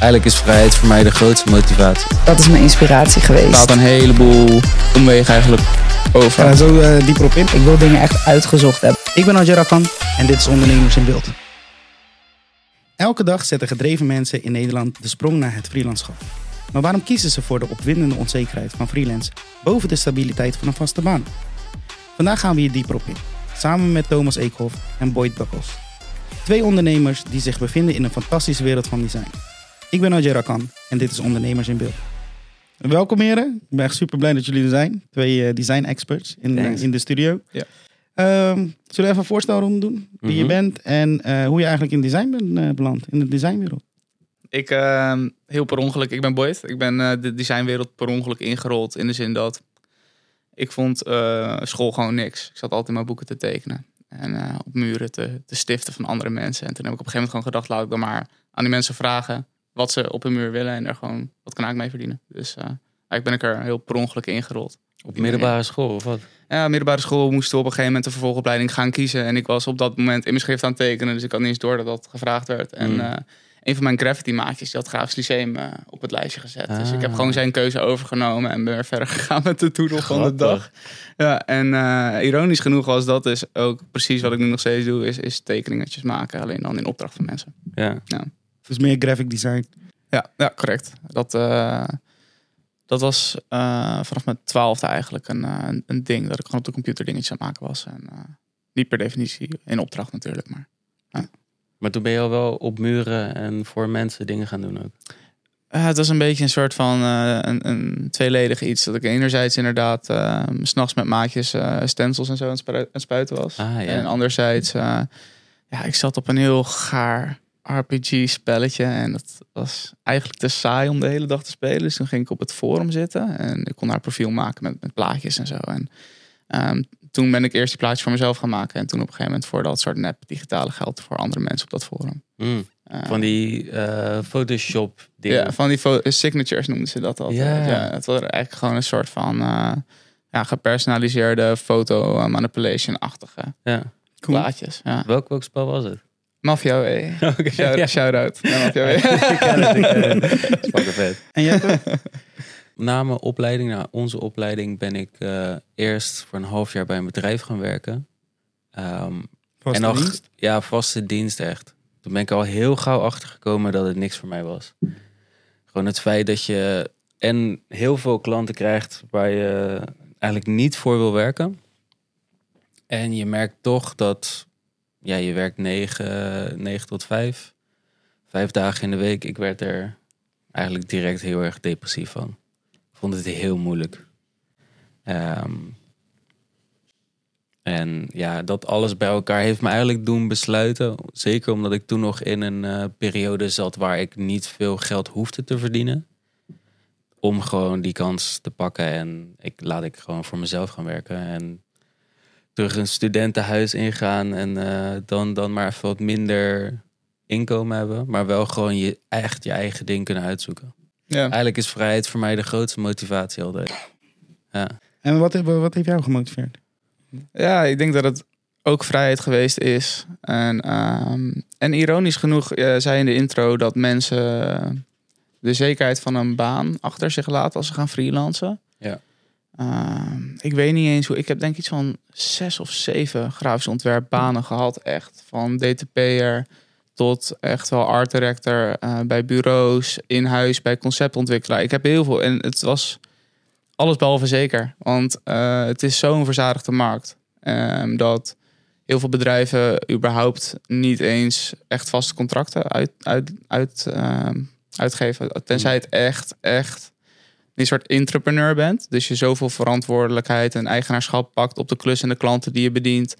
Eigenlijk is vrijheid voor mij de grootste motivatie. Dat is mijn inspiratie geweest. staat een heleboel omwegen eigenlijk over. Ga zo eh, dieper op in. Ik wil dingen echt uitgezocht hebben. Ik ben Adjara Khan en dit is Ondernemers in Beeld. Elke dag zetten gedreven mensen in Nederland de sprong naar het freelancerschap. Maar waarom kiezen ze voor de opwindende onzekerheid van freelance boven de stabiliteit van een vaste baan? Vandaag gaan we hier dieper op in, samen met Thomas Eekhoff en Boyd Buckles. Twee ondernemers die zich bevinden in een fantastische wereld van design. Ik ben Adjara Khan en dit is Ondernemers in Beeld. Welkom heren, ik ben echt super blij dat jullie er zijn. Twee eh, design experts in, eh, in de studio. Ja. Ehm, zullen we even een voorstelronde doen? Wie je Mhm. bent en eh, hoe je eigenlijk in design bent beland, in de designwereld. Ik, eh, heel per ongeluk, ik ben Boyd. Ik ben de designwereld per ongeluk ingerold. In de zin dat ik vond school gewoon niks. Ik zat altijd in mijn boeken te tekenen. En op muren te, te stiften van andere mensen. En toen heb ik op een gegeven moment gewoon gedacht, laat ik dan maar aan die mensen vragen wat ze op hun muur willen. En er gewoon, wat kan ik mee verdienen? Dus eh, eigenlijk ben ik er heel per ongeluk ingerold. Op middelbare school of wat? Ja, middelbare school moesten we op een gegeven moment een vervolgopleiding gaan kiezen. En ik was op dat moment in mijn schrift aan het tekenen. Dus ik had niet eens door dat dat gevraagd werd. En Mm. eh, een van mijn graffiti maatjes, die had Graafs Lyceum eh, op het lijstje gezet. Dus ik heb Ah. gewoon zijn keuze overgenomen en ben weer verder gegaan met de doodle van de dag. Ja, en ironisch genoeg was dat dus ook precies wat ik nu nog steeds doe, is, is tekeningetjes maken. Alleen dan in opdracht van mensen. Ja. Dus meer graphic design. Ja, ja correct. Dat, eh, dat was eh, vanaf mijn twaalfde eigenlijk een, eh, een, een ding. Dat ik gewoon op de computer dingetjes aan het maken was. En, eh, niet per definitie in opdracht natuurlijk. Maar Maar toen ben je al wel op muren en voor mensen dingen gaan doen ook. eh, het was een beetje een soort van eh, een, een tweeledig iets. Dat ik enerzijds inderdaad eh, s s'nachts met maatjes eh, stencils en zo aan het spuiten was. Ah, ja. En anderzijds, eh, ja, ik zat op een heel gaar RPG-spelletje. En dat was eigenlijk te saai om de hele dag te spelen. Dus toen ging ik op het forum zitten. En ik kon daar een profiel maken met, met plaatjes en zo. En ehm, toen ben ik eerst die plaatjes voor mezelf gaan maken. En toen op een gegeven moment voor dat soort nep digitale geld voor andere mensen op dat forum. Mm. Eh, Van die eh, Photoshop dingen. ja, van die eh, signatures noemden ze dat altijd. Ja. Ja. het was eigenlijk gewoon een soort van eh, ja, gepersonaliseerde foto manipulation-achtige Ja. Cool. plaatjes. Ja. Welk, welk spel was het? Mafia E. Oké, Shout, ja. Naar Mafia E. ik ken het, ik ken het. Dat is fucking vet. En jij toch? Na mijn opleiding, na onze opleiding, ben ik eh, eerst voor een half jaar bij een bedrijf gaan werken. Ehm, Vaste en nog, dienst? ja, vaste dienst echt. Toen ben ik al heel gauw achtergekomen dat het niks voor mij was. Gewoon het feit dat je en heel veel klanten krijgt waar je eigenlijk niet voor wil werken. En je merkt toch dat ja, je werkt 9, 9 tot 5. Vijf dagen in de week. Ik werd er eigenlijk direct heel erg depressief van. Ik vond het heel moeilijk. Ehm, en ja, dat alles bij elkaar heeft me eigenlijk doen besluiten. Zeker omdat ik toen nog in een eh, periode zat waar ik niet veel geld hoefde te verdienen. Om gewoon die kans te pakken. En ik laat ik gewoon voor mezelf gaan werken. En terug een studentenhuis ingaan. En eh, dan, dan maar even wat minder inkomen hebben. Maar wel gewoon je, echt je eigen ding kunnen uitzoeken. Ja. Eigenlijk is vrijheid voor mij de grootste motivatie altijd. Ja. En wat, heeft- wat heeft jou gemotiveerd? ja, ik denk dat het ook vrijheid geweest is. En, ehm, en ironisch genoeg eh, zei in de intro dat mensen de zekerheid van een baan achter zich laten als ze gaan freelancen. Ja. Ehm, ik weet niet eens hoe. Ik heb denk iets van zes of zeven grafisch ontwerpbanen gehad. Echt van DTP'er tot echt wel art director eh, bij bureaus, in huis, bij conceptontwikkelaar. Ik heb heel veel en het was alles behalve zeker. Want eh, het is zo'n verzadigde markt. ehm, dat heel veel bedrijven überhaupt niet eens echt vaste contracten uit, uit, uit, ehm, uitgeven. Tenzij het echt, echt een soort entrepreneur bent. Dus je zoveel verantwoordelijkheid en eigenaarschap pakt op de klus en de klanten die je bedient.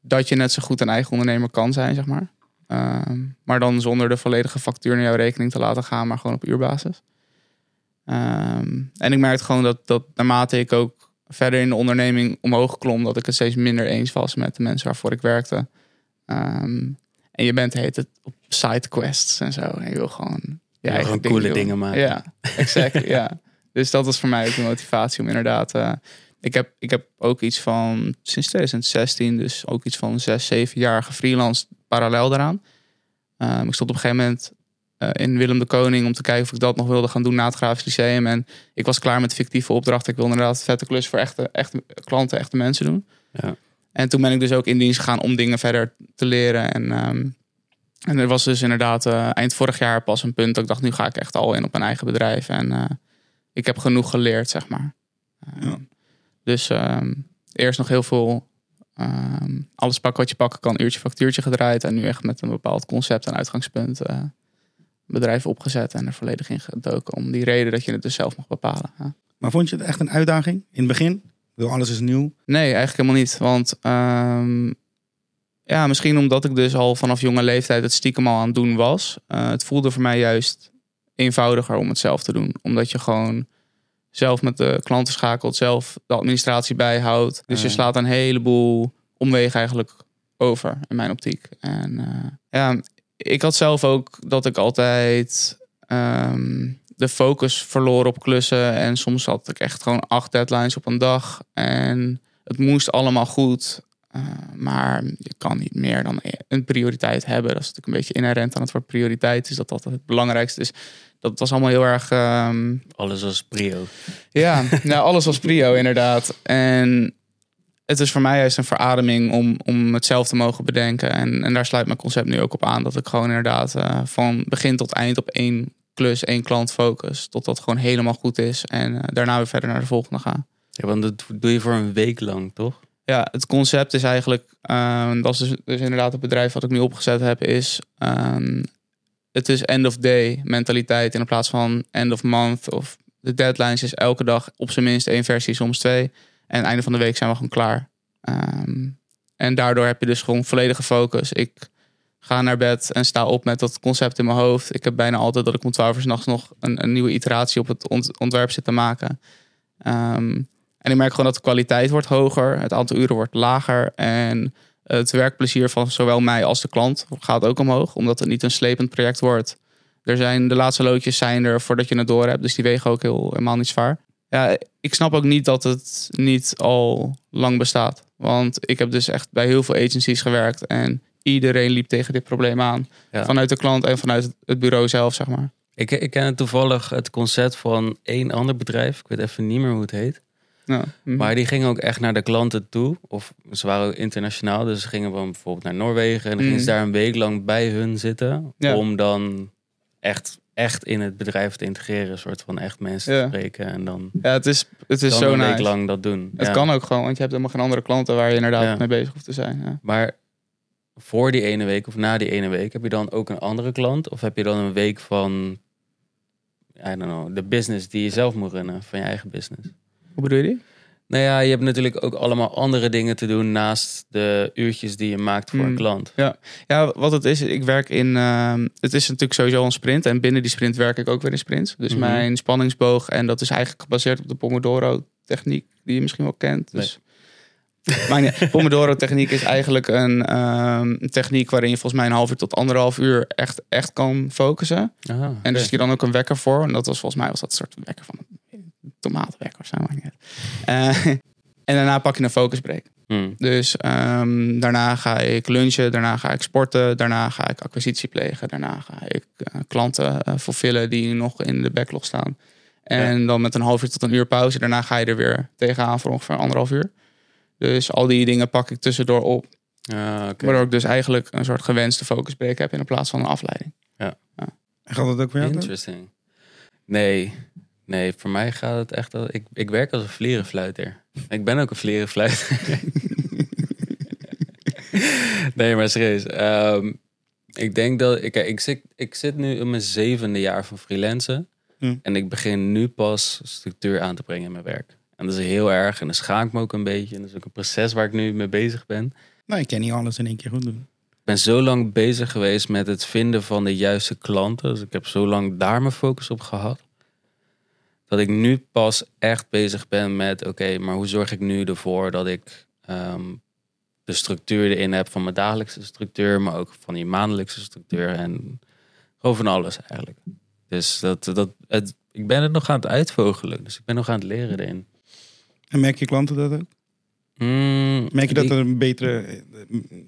Dat je net zo goed een eigen ondernemer kan zijn, zeg maar. Ehm, maar dan zonder de volledige factuur naar jouw rekening te laten gaan, maar gewoon op uurbasis. Ehm, en ik merkte gewoon dat, dat naarmate ik ook verder in de onderneming omhoog klom, dat ik het steeds minder eens was met de mensen waarvoor ik werkte. Ehm, en je bent heet het op sidequests en zo. En je wil gewoon je wil eigen gewoon coole dingen maken. Ja, exact. ja. Dus dat was voor mij ook de motivatie om inderdaad. eh, ik, heb, ik heb ook iets van sinds 2016, dus ook iets van zes, zeven jaar gefreelanced parallel daaraan. Ehm, ik stond op een gegeven moment eh, in Willem de Koning om te kijken of ik dat nog wilde gaan doen na het Grafisch Lyceum. En ik was klaar met fictieve opdrachten. Ik wilde inderdaad vette klus voor echte, echte klanten, echte mensen doen. Ja. En toen ben ik dus ook in dienst gegaan om dingen verder te leren. En, ehm, en er was dus inderdaad eh, eind vorig jaar pas een punt dat ik dacht, nu ga ik echt al in op mijn eigen bedrijf. En ik heb genoeg geleerd, zeg maar. Ehm, Ja. Dus ehm, eerst nog heel veel ehm, alles pakken wat je pakken kan, uurtje factuurtje gedraaid. En nu echt met een bepaald concept en uitgangspunt eh, bedrijf opgezet en er volledig in gedoken. Om die reden dat je het dus zelf mag bepalen. Ja. Maar vond je het echt een uitdaging in het begin? Bedoel, alles is nieuw. Nee, eigenlijk helemaal niet. Want ja, misschien omdat ik dus al vanaf jonge leeftijd het stiekem al aan het doen was. Eh, het voelde voor mij juist eenvoudiger om het zelf te doen. Omdat je gewoon zelf met de klanten schakelt, zelf de administratie bijhoudt. Dus je slaat een heleboel omwegen eigenlijk over in mijn optiek. En eh, ja, ik had zelf ook dat ik altijd ehm, de focus verloor op klussen. En soms had ik echt gewoon acht deadlines op een dag. En het moest allemaal goed. Eh, maar je kan niet meer dan een prioriteit hebben. Dat is natuurlijk een beetje inherent aan het woord prioriteit. Is dat dat het belangrijkste is. Dat was allemaal heel erg... ehm, Alles was prio. ja, nou, alles was prio inderdaad. En het is voor mij juist een verademing om, om het zelf te mogen bedenken. En, en daar sluit mijn concept nu ook op aan. Dat ik gewoon inderdaad eh, van begin tot eind op één klus, één klant focus. Totdat het gewoon helemaal goed is. En eh, daarna weer verder naar de volgende ga. Ja, want dat doe je voor een week lang, toch? Ja, het concept is eigenlijk, ehm, dat is dus, dus inderdaad het bedrijf wat ik nu opgezet heb, is ehm, het is end of day mentaliteit in plaats van end of month of de deadlines is elke dag op zijn minst één versie, soms twee. En einde van de week zijn we gewoon klaar. Ehm, en daardoor heb je dus gewoon volledige focus. Ik ga naar bed en sta op met dat concept in mijn hoofd. Ik heb bijna altijd dat ik om twaalf uur 's nachts nog een, een nieuwe iteratie op het ont- ontwerp zit te maken. Ehm, en ik merk gewoon dat de kwaliteit wordt hoger, het aantal uren wordt lager en het werkplezier van zowel mij als de klant gaat ook omhoog, omdat het niet een slepend project wordt. Er zijn de laatste loodjes zijn er voordat je het door hebt, dus die wegen ook heel, helemaal niet zwaar. Ja, ik snap ook niet dat het niet al lang bestaat. Want ik heb dus echt bij heel veel agencies gewerkt en iedereen liep tegen dit probleem aan. Ja. Vanuit de klant en vanuit het bureau zelf, zeg maar. Ik, ik ken toevallig het concept van één ander bedrijf. Ik weet even niet meer hoe het heet. Ja. Mhm. Maar die gingen ook echt naar de klanten toe. Of ze waren ook internationaal. Dus ze gingen dan bijvoorbeeld naar Noorwegen. En dan gingen ze Mhm. daar een week lang bij hun zitten. Ja. Om dan echt, echt in het bedrijf te integreren. Een soort van echt mensen Ja. te spreken. En dan, ja, het is, het is zo een week nice. lang dat doen. Het kan ook gewoon, want je hebt helemaal geen andere klanten waar je inderdaad mee bezig hoeft te zijn. Ja. Maar voor die ene week of na die ene week... heb je dan ook een andere klant? Of heb je dan een week van... I don't know, de business die je zelf moet runnen. Van je eigen business. Hoe bedoel je die? Nou ja, je hebt natuurlijk ook allemaal andere dingen te doen naast de uurtjes die je maakt voor een Hmm. klant. Ja, wat het is, ik werk in. ehm, het is natuurlijk sowieso een sprint. En binnen die sprint werk ik ook weer in sprints. Dus Mhm. mijn spanningsboog, en dat is eigenlijk gebaseerd op de Pomodoro-techniek, die je misschien wel kent. Dus. Nee, Pomodoro-techniek is eigenlijk een, ehm, een techniek waarin je volgens mij een half uur tot anderhalf uur echt, echt kan focussen. En er zit je dan ook een wekker voor. En dat was volgens mij was dat een soort wekker van tomatenwekker of zo. Eh, en daarna pak je een focusbreak. Hmm. Dus ehm, daarna ga ik lunchen, daarna ga ik sporten, daarna ga ik acquisitie plegen, daarna ga ik eh, klanten eh fulfillen die nog in de backlog staan. En dan met een half uur tot een uur pauze, daarna ga je er weer tegenaan voor ongeveer anderhalf uur. Dus al die dingen pak ik tussendoor op, Ah, oké. waardoor ik dus eigenlijk een soort gewenste focusbreak heb in plaats van een afleiding. En gaat dat ook voor jou? dan? Interesting. Nee, nee, voor mij gaat het echt... al- Ik, ik werk als een vlierenfluiter. Ik ben ook een vlierenfluiter. nee, maar serieus. ehm, ik denk dat... Ik, ik, zit, ik zit nu in mijn zevende jaar van freelancen. Hmm. En ik begin nu pas structuur aan te brengen in mijn werk. En dat is heel erg. En dan schaam ik me ook een beetje. En dat is ook een proces waar ik nu mee bezig ben. Nou, ik kan niet alles in één keer goed doen. Ik ben zo lang bezig geweest met het vinden van de juiste klanten. Dus ik heb zo lang daar mijn focus op gehad. Dat ik nu pas echt bezig ben met... Oké, maar hoe zorg ik nu ervoor dat ik ehm, de structuur erin heb van mijn dagelijkse structuur... maar ook van die maandelijkse structuur en gewoon van alles eigenlijk. Dus dat, dat, het, ik ben het nog aan het uitvogelen. Dus ik ben nog aan het leren erin. En merk je klanten dat ook? Mm, Merk je dat ik- er een betere,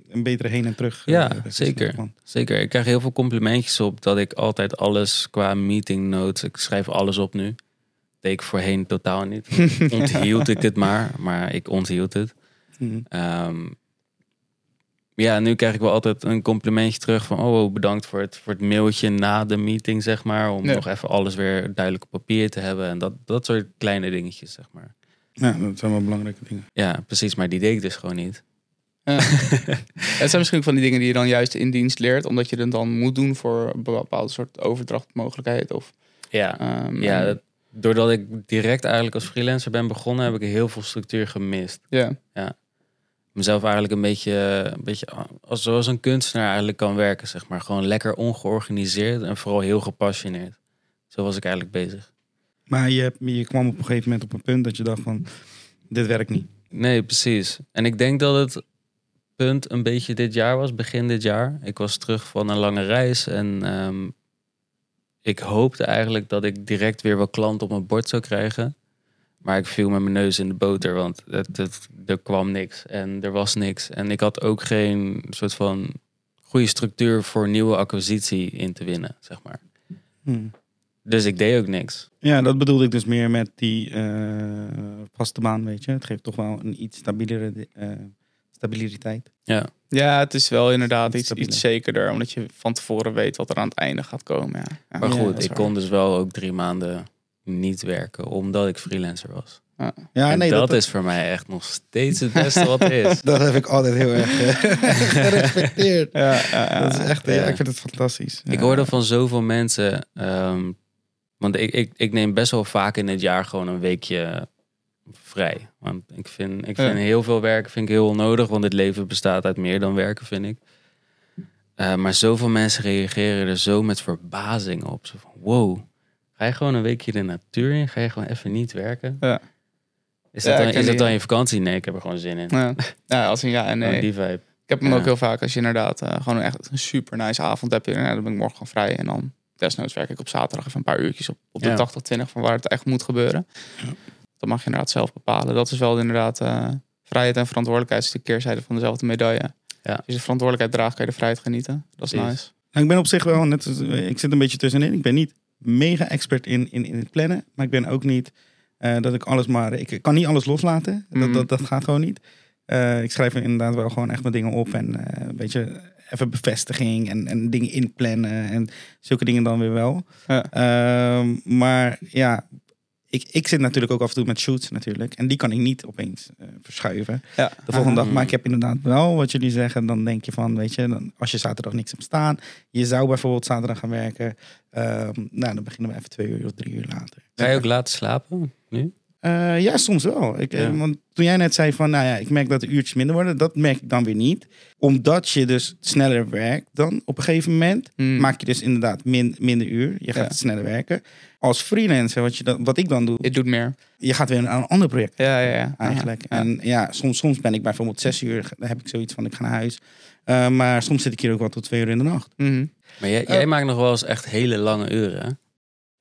een betere heen en terug Ja, eh, zeker. Zeker. Ik krijg heel veel complimentjes op dat ik altijd alles qua meeting notes, ik schrijf alles op nu. Deed ik voorheen totaal niet. Onthield ik het maar, maar ik onthield het. Mhm. Ehm, ja, nu krijg ik wel altijd een complimentje terug van... oh, bedankt voor het, voor het mailtje na de meeting, zeg maar. Om Ja. nog even alles weer duidelijk op papier te hebben. En dat, dat soort kleine dingetjes, zeg maar. Ja, dat zijn wel belangrijke dingen. Ja, precies. Maar die deed ik dus gewoon niet. Ja. het zijn misschien ook van die dingen die je dan juist in dienst leert, omdat je het dan moet doen voor een bepaalde soort overdrachtmogelijkheid. Of, Ja, ehm, ja dat- doordat ik direct eigenlijk als freelancer ben begonnen... heb ik heel veel structuur gemist. ja. mezelf eigenlijk een beetje, een beetje als, zoals een kunstenaar eigenlijk kan werken, zeg maar. Gewoon lekker ongeorganiseerd en vooral heel gepassioneerd. Zo was ik eigenlijk bezig. Maar je, je kwam op een gegeven moment op een punt dat je dacht van, dit werkt niet. Nee, precies. En ik denk dat het punt een beetje dit jaar was, begin dit jaar. Ik was terug van een lange reis en ehm, ik hoopte eigenlijk dat ik direct weer wat klanten op mijn bord zou krijgen. Maar ik viel met mijn neus in de boter, want het, het, er kwam niks en er was niks. En ik had ook geen soort van goede structuur voor nieuwe acquisitie in te winnen, zeg maar. Hmm. Dus ik deed ook niks. Ja, dat bedoelde ik dus meer met die eh, vaste baan, weet je. Het geeft toch wel een iets stabielere eh, stabiliteit. Ja, ja, het is wel inderdaad iets, iets zekerder, omdat je van tevoren weet wat er aan het einde gaat komen. Ja. Ja. maar Ja, goed, ik waar. kon dus wel ook drie maanden niet werken, omdat ik freelancer was. Ja, en nee, dat, dat, is voor mij echt nog steeds het beste wat er is. dat heb ik altijd heel erg eh, gerespecteerd. Ja, ja, ja. Dat is echt, ja. Ja. ik vind het fantastisch. Ik Ja. hoorde van zoveel mensen. ehm, want ik, ik, ik neem best wel vaak in het jaar gewoon een weekje vrij. Want ik vind, ik vind Ja. heel veel werken vind ik heel onnodig. Want het leven bestaat uit meer dan werken, vind ik. Eh, maar zoveel mensen reageren er zo met verbazing op. Zo van, wow, ga je gewoon een weekje de natuur in? Ga je gewoon even niet werken? Ja. Is dat, dan, is dat dan je vakantie? Nee, ik heb er gewoon zin in. Ja. ja, als een ja en nee. die vibe. Ik heb hem ook heel vaak als je inderdaad eh, gewoon echt een super nice avond hebt. Ja, dan ben ik morgen gewoon vrij. En dan desnoods werk ik op zaterdag even een paar uurtjes op, op de Ja. 80-20 van waar het echt moet gebeuren. Dat mag je inderdaad zelf bepalen. Dat is wel inderdaad eh, vrijheid en verantwoordelijkheid is de keerzijde van dezelfde medaille. Ja. Als je de verantwoordelijkheid draagt, kan je de vrijheid genieten. Dat is Precies. nice. Nou, ik ben op zich wel, net als, eh, ik zit een beetje tussenin. Ik ben niet mega expert in, in, in het plannen. Maar ik ben ook niet eh, dat ik alles maar... Ik kan niet alles loslaten. Mhm. Dat, dat, dat gaat gewoon niet. Eh, ik schrijf inderdaad wel gewoon echt mijn dingen op. En eh, een beetje even bevestiging en, en dingen inplannen. En zulke dingen dan weer wel. Ja. Ehm, maar ja, ik, ik zit natuurlijk ook af en toe met shoots natuurlijk. En die kan ik niet opeens eh, verschuiven Ja. de volgende dag. Mhm. Maar ik heb inderdaad wel wat jullie zeggen. Dan denk je van, weet je, dan, als je zaterdag niks hebt staan. Je zou bijvoorbeeld zaterdag gaan werken. ehm, nou, dan beginnen we even twee uur of drie uur later. Ga je ook laten slapen nu? Eh, ja, soms wel. Ik, eh, Ja. want toen jij net zei van, nou ja, ik merk dat de uurtjes minder worden. Dat merk ik dan weer niet. Omdat je dus sneller werkt dan op een gegeven moment. Hmm. Maak je dus inderdaad min, minder uur. Je gaat Ja. sneller werken. Als freelancer, wat, je dan, wat ik dan doe, Je doet meer. je gaat weer aan een ander project Ja, ja, ja. eigenlijk. Ja. En ja, soms, soms ben ik bijvoorbeeld zes uur, dan heb ik zoiets van ik ga naar huis. Eh, maar soms zit ik hier ook wel tot twee uur in de nacht. Mhm. Maar jij, jij maakt nog wel eens echt hele lange uren.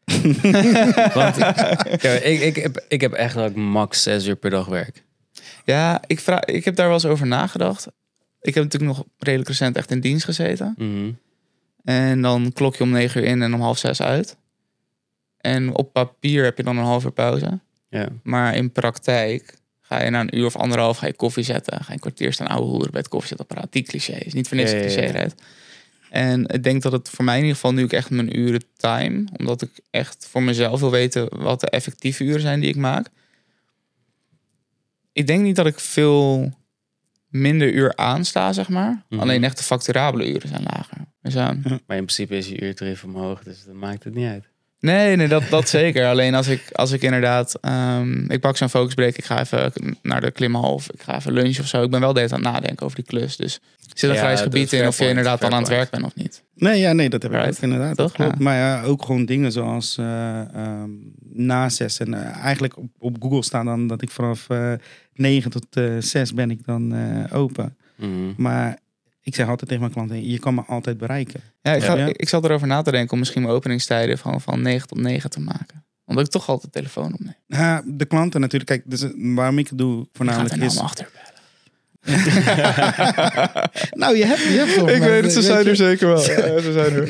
Want ja, ik, ik, heb, ik heb echt dat ik max zes uur per dag werk. Ja, ik, vraag, ik heb daar wel eens over nagedacht. Ik heb natuurlijk nog redelijk recent echt in dienst gezeten. Mhm. En dan klok je om negen uur in en om half zes uit. En op papier heb je dan een half uur pauze. Ja. Maar in praktijk ga je na een uur of anderhalf ga je koffie zetten. Ga je een kwartier staan ouwe hoeren bij het koffiezetapparaat. Die cliché is niet voor niks Ja, ja, ja. cliché rijdt. En ik denk dat het voor mij in ieder geval nu echt mijn uren time. Omdat ik echt voor mezelf wil weten wat de effectieve uren zijn die ik maak. Ik denk niet dat ik veel minder uur aansta, zeg maar. Mhm. Alleen echt de facturabele uren zijn lager. Zo. Maar in principe is je uurtarief omhoog, dus dat maakt het niet uit. Nee, nee, dat, dat zeker. Alleen als ik, als ik inderdaad... ehm, ik pak zo'n focusbreak, ik ga even naar de klimhalf. Ik ga even lunchen of zo. Ik ben wel de hele tijd aan het nadenken over die klus. Dus zit een Ja, grijs dat gebied in of je inderdaad dan aan het werk bent of niet. Nee, ja, nee, dat heb ik Right. ook inderdaad. Toch? Dat klopt. Ja. Maar ja, ook gewoon dingen zoals eh, ehm, na zes. En eh, eigenlijk op, op Google staan dan dat ik vanaf eh 9 tot 6 ben ik dan eh, open. Mhm. Maar ik zeg altijd tegen mijn klanten, je kan me altijd bereiken. Ja, ik, ga, Ja. ik, ik zat erover na te denken om misschien mijn openingstijden van, van 9 tot 9 te maken. Omdat ik toch altijd de telefoon opneem. Ja, de klanten natuurlijk. Kijk, dus, eh, waarom ik het doe voornamelijk er is... nou achter bellen. nou, je hebt, je hebt toch, Ik maar weet het, ze weet zijn je- er zeker wel. Ja, ze zijn er.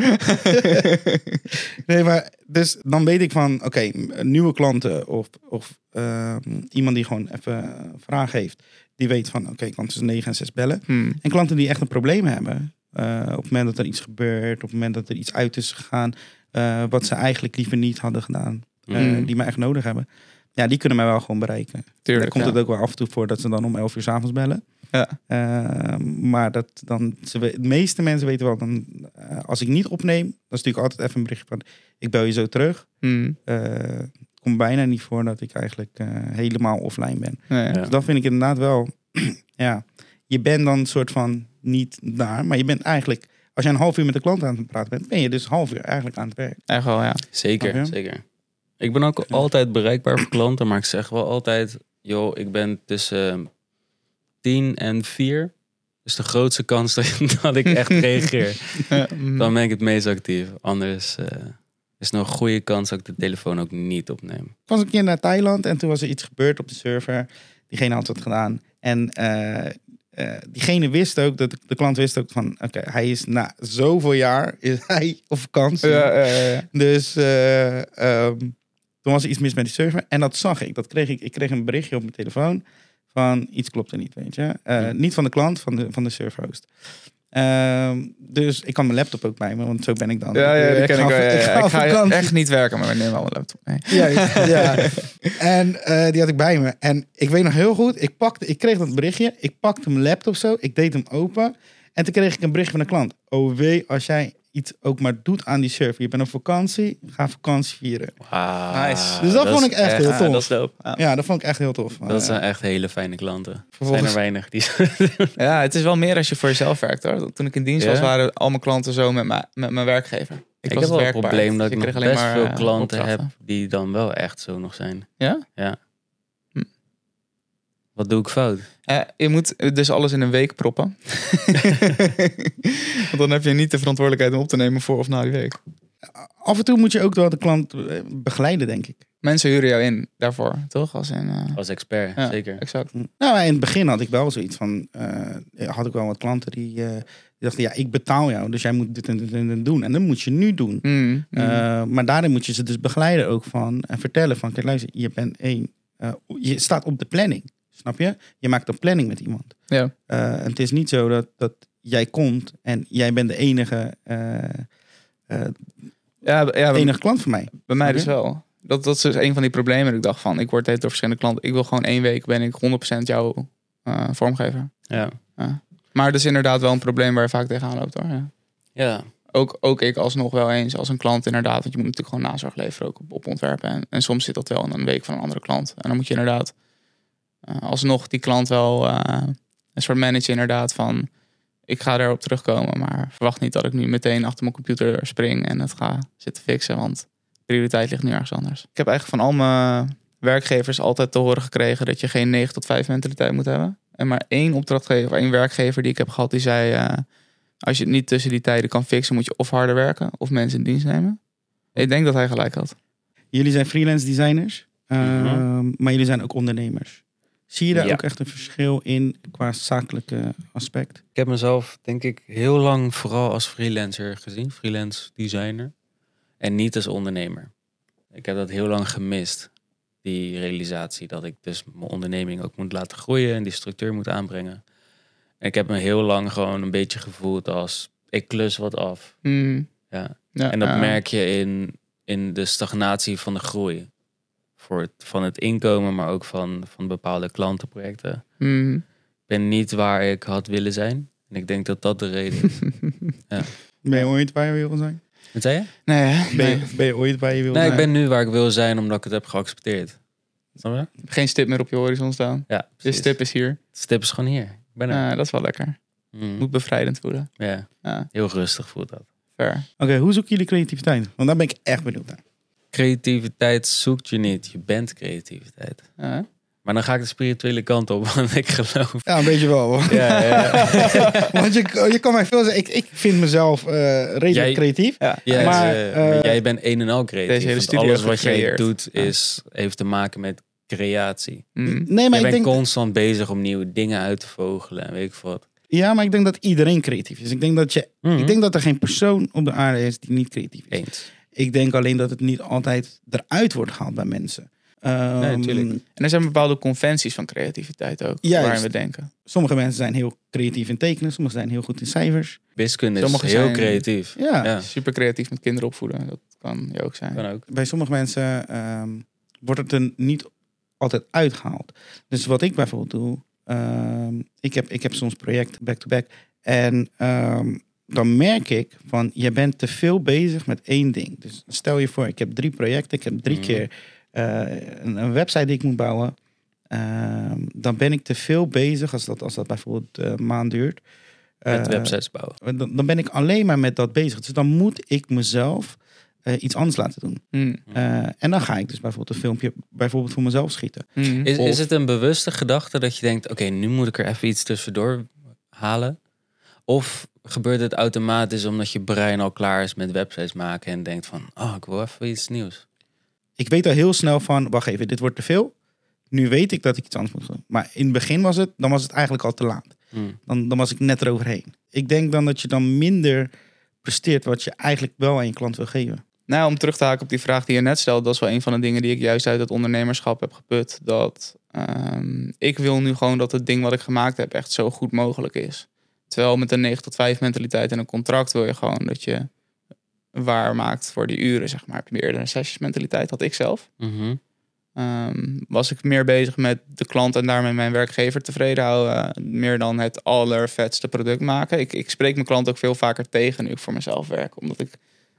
Nee, maar dus dan weet ik van, oké, nieuwe klanten of, of ehm, iemand die gewoon even een vraag heeft, die weet van, oké, klant tussen 9 en 6 bellen. Hmm. En klanten die echt een probleem hebben, eh, op het moment dat er iets gebeurt, op het moment dat er iets uit is gegaan, eh, wat ze eigenlijk liever niet hadden gedaan, eh, Mm. die mij echt nodig hebben, ja, die kunnen mij wel gewoon bereiken. Tuurlijk, dan komt ja. het ook wel af en toe voor dat ze dan om 11 uur s'avonds bellen. Ja. Maar dat dan, ze, de meeste mensen weten wel, dan, als ik niet opneem, dan stuur ik altijd even een berichtje van, ik bel je zo terug. Hmm. Komt bijna niet voor dat ik eigenlijk eh, helemaal offline ben. Nee. Ja. Dus dat vind ik inderdaad wel, ja, je bent dan een soort van niet daar, maar je bent eigenlijk, als je een half uur met de klant aan het praten bent, ben je dus een half uur eigenlijk aan het werk. Echt wel, ja. Zeker, zeker. Ik ben ook altijd bereikbaar voor klanten, maar ik zeg wel altijd, joh, ik ben tussen 10 en 4. Dus de grootste kans dat, dat ik echt reageer. Hmm. Dan ben ik het meest actief. Anders eh, is nog een goede kans dat ik de telefoon ook niet opneem. Ik was een keer naar Thailand en toen was er iets gebeurd op de server. Diegene had wat gedaan. En eh, eh, diegene wist ook, dat de klant wist ook van, oké, hij is na zoveel jaar is hij op vakantie. Ja, ja, ja, ja. Dus eh, ehm, toen was er iets mis met die server. En dat zag ik. Dat kreeg ik. Ik kreeg een berichtje op mijn telefoon van iets klopt er niet, weet je. Eh, Ja. Niet van de klant, van de, van de serverhost. Ehm, dus ik had mijn laptop ook bij me, want zo ben ik dan. Ja, ja, die Ik ken ik ga- wel. Ja, ja. ga Ik op ga vakantie. echt niet werken, maar we nemen wel een laptop mee. Ja, ja. En eh, die had ik bij me. En ik weet nog heel goed, ik, pakte, ik kreeg dat berichtje. Ik pakte mijn laptop zo, ik deed hem open. En toen kreeg ik een bericht van de klant. Oh wee, als jij iets ook maar doet aan die server. Je bent op vakantie, ga vakantie vieren. Wauw. Nice. Dus dat vond ik echt heel ja, tof. Dat, is dope. Ja. Ja, dat vond ik echt heel tof. dat zijn echt hele fijne klanten. Er zijn Vervolgens- er weinig die... Ja, het is wel meer als je voor jezelf werkt hoor. Toen ik in dienst Ja? was, waren al mijn klanten zo met, mijn- met mijn werkgever. Ik, was heb wel het probleem dat ik nog best maar, veel eh, klanten opdrachten. heb die dan wel echt zo nog zijn. Ja? Ja. Hm. Wat doe ik fout? Eh, je moet dus alles in een week proppen. Want dan heb je niet de verantwoordelijkheid om op te nemen voor of na die week. Af en toe moet je ook wel de klant eh, begeleiden, denk ik. Mensen huren jou in daarvoor, toch? Als in, eh, Als expert, ja, zeker. Exact. Nou, in het begin had ik wel zoiets van... eh, had ik wel wat klanten die, eh, die dachten... Ja, ik betaal jou, dus jij moet dit en dit en dit doen. En dat moet je nu doen. Mm, mm. Eh, maar daarin moet je ze dus begeleiden ook van... En vertellen van, kijk luister, je bent één... eh, je staat op de planning, snap je? Je maakt een planning met iemand. ja. Eh, het is niet zo dat, dat jij komt en jij bent de enige, eh, eh, Ja, ja, enige klant van mij. bij mij dus wel. Dat, dat is dus een van die problemen. Dat ik dacht van, ik word heet door verschillende klanten. Ik wil gewoon één week ben ik 100% jouw eh, vormgever. Ja. Maar dat is inderdaad wel een probleem waar je vaak tegenaan loopt hoor. Ja. ja. Ook, ook ik alsnog wel eens als een klant inderdaad. Want je moet natuurlijk gewoon nazorg leveren ook op, op ontwerpen. En, en soms zit dat wel in een week van een andere klant. En dan moet je inderdaad alsnog die klant wel eh, een soort managen inderdaad van... Ik ga erop terugkomen, maar verwacht niet dat ik nu meteen achter mijn computer spring en het ga zitten fixen. Want prioriteit ligt nu ergens anders. Ik heb eigenlijk van al mijn werkgevers altijd te horen gekregen dat je geen 9 tot 5 mentaliteit moet hebben. En maar één opdrachtgever, één werkgever die ik heb gehad, die zei... eh, als je het niet tussen die tijden kan fixen, moet je of harder werken of mensen in dienst nemen. Ik denk dat hij gelijk had. Jullie zijn freelance designers, eh, Mhm. maar jullie zijn ook ondernemers. Zie je daar Ja. ook echt een verschil in qua zakelijke aspect? Ik heb mezelf, denk ik, heel lang vooral als freelancer gezien. Freelance designer. En niet als ondernemer. Ik heb dat heel lang gemist. Die realisatie dat ik dus mijn onderneming ook moet laten groeien. En die structuur moet aanbrengen. En ik heb me heel lang gewoon een beetje gevoeld als... Ik klus wat af. Hmm. Ja. Ja, En dat merk je in, in de stagnatie van de groei. Voor het, van het inkomen, maar ook van, van bepaalde klantenprojecten. Hmm. Ik ben niet waar ik had willen zijn. En ik denk dat dat de reden is. Ben je ooit waar je wil zijn? Wat zei je? Nee, hè? Ben je, ben je ooit waar je wil Nee, zijn? ik ben nu waar ik wil zijn omdat ik het heb geaccepteerd. Snap je? geen stip meer op je horizon staan. Ja, Je precies. stip is hier. De stip is gewoon hier. Ik ben er. Ja, dat is wel lekker. Mm. Moet bevrijdend voelen. Ja, Ja, heel rustig voelt dat. fair. Oké, hoe zoeken jullie creativiteit? Want daar ben ik echt benieuwd naar. Creativiteit zoekt je niet. Je bent creativiteit. Ja. Maar dan ga ik de spirituele kant op, want ik geloof. Ja, een beetje wel. hoor. Ja, ja. Want je, je kan mij veel zeggen. Ik, ik vind mezelf eh, redelijk Jij- creatief. Ja. Ja, Maar, eh, maar jij bent een en al creatief. Deze hele studio alles wat jij doet Ja. is, heeft te maken met creatie. Mm. Nee, maar je ik bent denk, constant bezig om nieuwe dingen uit te vogelen en weet ik veel wat. ja, maar ik denk dat iedereen creatief is. Ik denk dat, je, Mhm. ik denk dat er geen persoon op de aarde is die niet creatief is. Eens. Ik denk alleen dat het niet altijd eruit wordt gehaald bij mensen. Ehm, Nee, tuurlijk. En er zijn bepaalde conventies van creativiteit ook, Juist. waarin we denken. sommige mensen zijn heel creatief in tekenen, sommigen zijn heel goed in cijfers. Wiskunde is heel zijn- creatief. Ja. Ja, Super creatief met kinderen opvoeden, dat kan je ook zijn. kan ook. Bij sommige mensen ehm, wordt het er niet altijd uitgehaald. Dus wat ik bijvoorbeeld doe, ehm, ik, heb, ik heb soms projecten back-to-back. En ehm, dan merk ik van, je bent te veel bezig met één ding. Dus stel je voor, ik heb drie projecten. Ik heb drie Mhm. keer eh, een, een website die ik moet bouwen. Ehm, dan ben ik te veel bezig, als dat, als dat bijvoorbeeld een maand duurt. Met Eh, websites bouwen. dan, dan ben ik alleen maar met dat bezig. Dus dan moet ik mezelf eh, iets anders laten doen. Mm. Eh, en dan ga ik dus bijvoorbeeld een filmpje bijvoorbeeld voor mezelf schieten. Mm. Is, Of- is het een bewuste gedachte dat je denkt, oké, nu moet ik er even iets tussendoor halen? Of gebeurt het automatisch omdat je brein al klaar is met websites maken en denkt van, oh, ik wil even iets nieuws. Ik weet al heel snel van, wacht even, dit wordt te veel. Nu weet ik dat ik iets anders moet doen. Maar in het begin was het, dan was het eigenlijk al te laat. Hmm. Dan, dan was ik net eroverheen. Ik denk dan dat je dan minder presteert wat je eigenlijk wel aan je klant wil geven. Nou, om terug te haken op die vraag die je net stelde, dat is wel een van de dingen die ik juist uit het ondernemerschap heb geput. Dat ehm, ik wil nu gewoon dat het ding wat ik gemaakt heb echt zo goed mogelijk is. Terwijl met een 9 tot 5 mentaliteit en een contract wil je gewoon dat je waar maakt voor die uren, zeg maar. Heb je meer eerder een sessions mentaliteit, had ik zelf. Mhm. Ehm, was ik meer bezig met de klant en daarmee mijn werkgever tevreden houden. Meer dan het allervetste product maken. Ik, ik spreek mijn klant ook veel vaker tegen nu ik voor mezelf werk. Omdat ik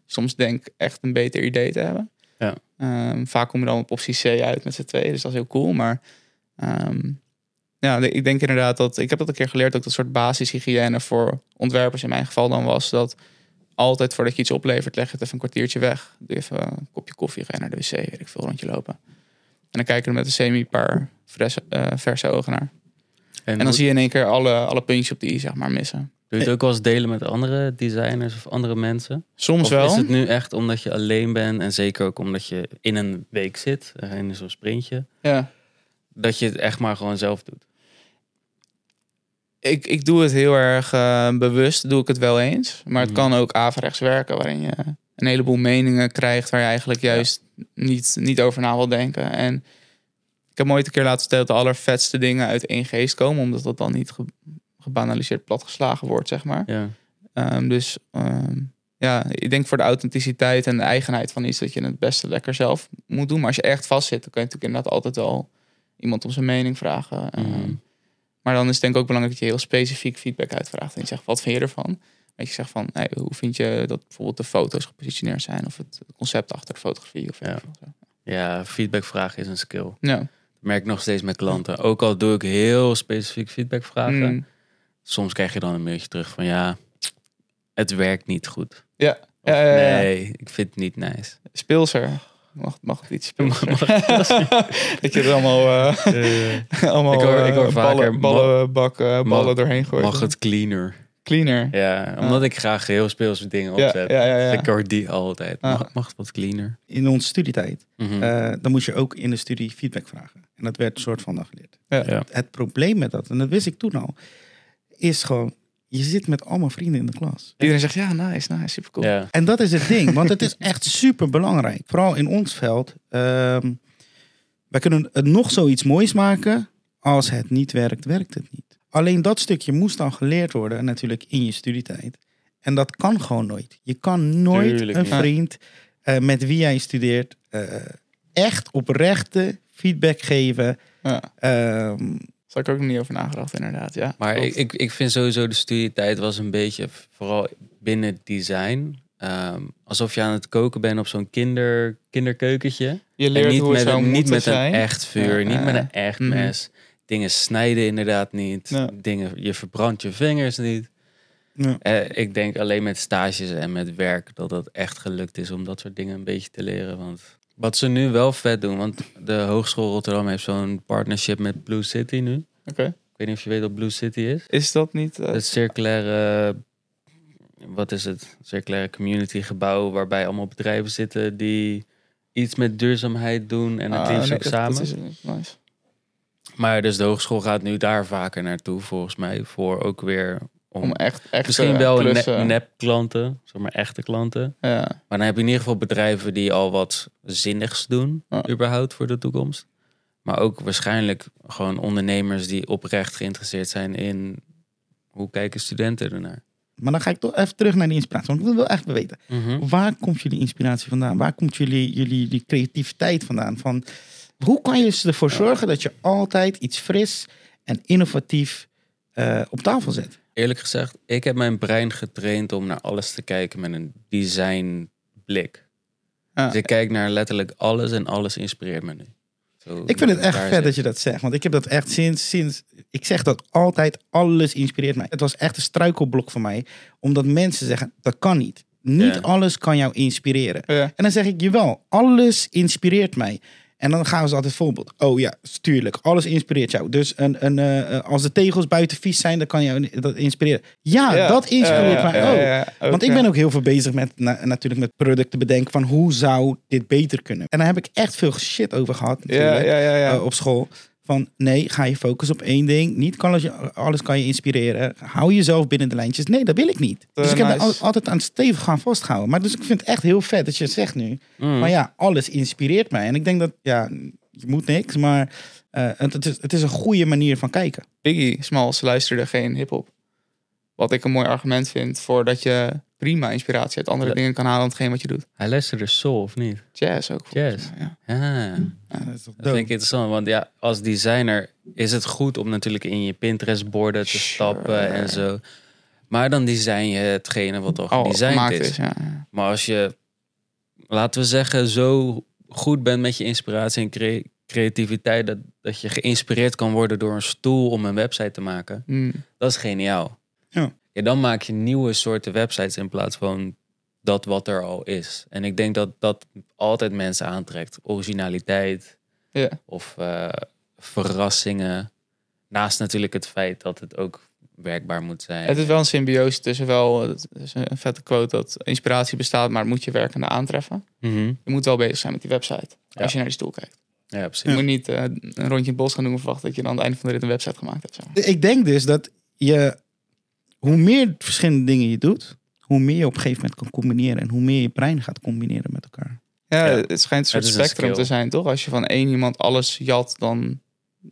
soms denk echt een beter idee te hebben. Ja. Ehm, vaak kom je dan op optie C uit met z'n tweeën. Dus dat is heel cool. Maar ehm, ja, ik denk inderdaad dat... Ik heb dat een keer geleerd. Ook dat soort basishygiëne voor ontwerpers in mijn geval dan was. Dat altijd voordat je iets oplevert, leg je het even een kwartiertje weg. Doe je even een kopje koffie, ga je naar de wc, weet ik veel, rondje lopen. En dan kijk je er met een semi-paar verse, eh, verse ogen naar. En dan zie je in één keer alle, alle puntjes op de i, zeg maar, missen. Doe je het ook wel eens delen met andere designers of andere mensen? Soms Of wel. is het nu echt omdat je alleen bent en zeker ook omdat je in een week zit, eh, in zo'n sprintje, Ja. Dat je het echt maar gewoon zelf doet? Ik, ik doe het heel erg eh, bewust, doe ik het wel eens. Maar het Mhm. kan ook averechts werken, waarin je een heleboel meningen krijgt waar je eigenlijk juist niet, niet over na wil denken. En ik heb ooit een keer laten stellen dat de allervetste dingen uit één geest komen, omdat dat dan niet ge- gebanaliseerd platgeslagen wordt, zeg maar. Ja. Ehm, dus ehm, ja, ik denk voor de authenticiteit en de eigenheid van iets dat je het beste lekker zelf moet doen. Maar als je echt vast zit, dan kun je natuurlijk inderdaad altijd wel iemand om zijn mening vragen. Ehm, Mhm. maar dan is het denk ik ook belangrijk dat je heel specifiek feedback uitvraagt. En je zegt, wat vind je ervan? Dat je zegt van, hey, hoe vind je dat bijvoorbeeld de foto's gepositioneerd zijn? Of het concept achter de fotografie? Of Ja. ja, feedbackvragen is een skill. ja. Dat merk ik nog steeds met klanten. Ook al doe ik heel specifiek feedbackvragen, Mm. soms krijg je dan een mailtje terug van ja, het werkt niet goed. Ja. Of, Ja, ja, ja. Nee, ik vind het niet nice. Speelser. Mag, mag het iets dat je er allemaal, eh, allemaal Ik hoor- ik hoor eh, vaker, ballen, ballen, bak, eh, ballen mag- doorheen gooien. Mag het cleaner? Cleaner. Ja, omdat ik graag heel speelse dingen opzet. ja, ja, ja. Ik hoor die altijd. Ah. Mag, mag het wat cleaner? In onze studietijd, Mhm. eh, dan moest je ook in de studie feedback vragen. En dat werd een soort van dan geleerd. Het probleem met dat, en dat wist ik toen al, is gewoon, je zit met allemaal vrienden in de klas. Iedereen zegt, ja, nice, nice, super cool. Ja. En dat is het ding, want het is echt super belangrijk. Vooral in ons veld. ehm, wij kunnen het nog zoiets moois maken. Als het niet werkt, werkt het niet. Alleen dat stukje moest dan geleerd worden, natuurlijk in je studietijd. En dat kan gewoon nooit. Je kan nooit Tuurlijk een vriend eh, met wie jij studeert eh, echt oprechte feedback geven. Ja. Ehm, Heb ik ook nog niet over nagedacht, inderdaad. Ja, Maar klopt. ik, ik, ik vind sowieso de studietijd was een beetje, vooral binnen design, ehm, alsof je aan het koken bent op zo'n kinder, kinderkeukentje. je En leert niet hoe het met, zou een, niet met zijn. een echt vuur, Ja, niet ja, met een echt mes. Dingen snijden inderdaad niet. Ja. Dingen, je verbrandt je vingers niet. Ja. Eh, ik denk alleen met stages en met werk dat het echt gelukt is om dat soort dingen een beetje te leren. Want Wat ze nu wel vet doen, want de Hogeschool Rotterdam heeft zo'n partnership met Blue City nu. Oké. Ik weet niet of je weet wat Blue City is. Is dat niet... eh, Het circulaire, wat is het? Circulaire community gebouw waarbij allemaal bedrijven zitten die iets met duurzaamheid doen en het ah, liefst nee, ook dat- samen. dat is nice. Maar dus de hogeschool gaat nu daar vaker naartoe, volgens mij, voor ook weer om, echt, echt misschien wel nep, klanten, zeg maar echte klanten. Ja. Maar dan heb je in ieder geval bedrijven die al wat zinnigs doen, Ja. überhaupt voor de toekomst. Maar ook waarschijnlijk gewoon ondernemers die oprecht geïnteresseerd zijn in hoe kijken studenten ernaar. Maar dan ga ik toch even terug naar die inspiratie. Want ik wil wel echt weten. Mhm. Waar komt jullie inspiratie vandaan? Waar komt jullie, jullie die creativiteit vandaan? Van, hoe kan je ervoor zorgen dat je altijd iets fris en innovatief eh, op tafel zet? Eerlijk gezegd, ik heb mijn brein getraind om naar alles te kijken met een design blik. Ja. Dus ik kijk naar letterlijk alles en alles inspireert me nu. Zo, Ik vind het echt vet zit- dat je dat zegt. Want ik heb dat echt sinds, sinds... Ik zeg dat altijd, alles inspireert mij. Het was echt een struikelblok voor mij. Omdat mensen zeggen, dat kan niet. Niet Ja. alles kan jou inspireren. Ja. En dan zeg ik, jawel, alles inspireert mij. En dan gaan ze altijd voorbeeld. Oh ja, tuurlijk, alles inspireert jou. Dus een, een, eh, als de tegels buiten vies zijn, dan kan jou dat inspireren. Ja, Ja. dat inspireert mij ook. ja, Want ik ben ook heel veel bezig met na- natuurlijk met producten bedenken van hoe zou dit beter kunnen. En daar heb ik echt veel shit over gehad natuurlijk, ja, eh, op school. Van nee, ga je focussen op één ding. Niet kan alles, alles kan je inspireren. Hou jezelf binnen de lijntjes. Nee, dat wil ik niet. Eh, dus ik heb nice. daar al- altijd aan stevig gaan vasthouden. Maar dus ik vind het echt heel vet dat je het zegt nu. Mm. Maar ja, alles inspireert mij. En ik denk dat, ja, je moet niks, maar eh, het, het, is, het is een goede manier van kijken. Biggie Smalls luisterde geen hip-hop. Wat ik een mooi argument vind voor dat je prima inspiratie uit andere dingen kan halen dan hetgeen wat je doet. Hij luisterde soul of niet? Jazz ook. Jazz. mij, Ja. Ja, Ja, dat is dat vind ik interessant. Want ja, als designer is het goed om natuurlijk in je Pinterest-borden te Sure. stappen en zo. Maar dan design je hetgene wat al Al gedesigned gemaakt is. is. Ja. ja. Maar als je, laten we zeggen, zo goed bent met je inspiratie en cre- creativiteit... Dat, dat je geïnspireerd kan worden door een stoel om een website te maken... Mm. Dat is geniaal. Ja. Dan maak je nieuwe soorten websites in plaats van dat wat er al is. En ik denk dat dat altijd mensen aantrekt. Originaliteit Ja. of eh, verrassingen. Naast natuurlijk het feit dat het ook werkbaar moet zijn. Het is wel een symbiose tussen wel, het is een vette quote dat inspiratie bestaat, maar het moet je werkende aantreffen. Mhm. Je moet wel bezig zijn met die website. Ja. Als je naar die stoel kijkt. Ja, Je precies. moet niet eh, een rondje in het bos gaan doen en verwachten dat je dan aan het einde van de rit een website gemaakt hebt. Zeg maar. Ik denk dus dat je, hoe meer verschillende dingen je doet, hoe meer je op een gegeven moment kan combineren en hoe meer je brein gaat combineren met elkaar. Ja, Ja. het schijnt een soort een spectrum te zijn, toch? Als je van één iemand alles jat, dan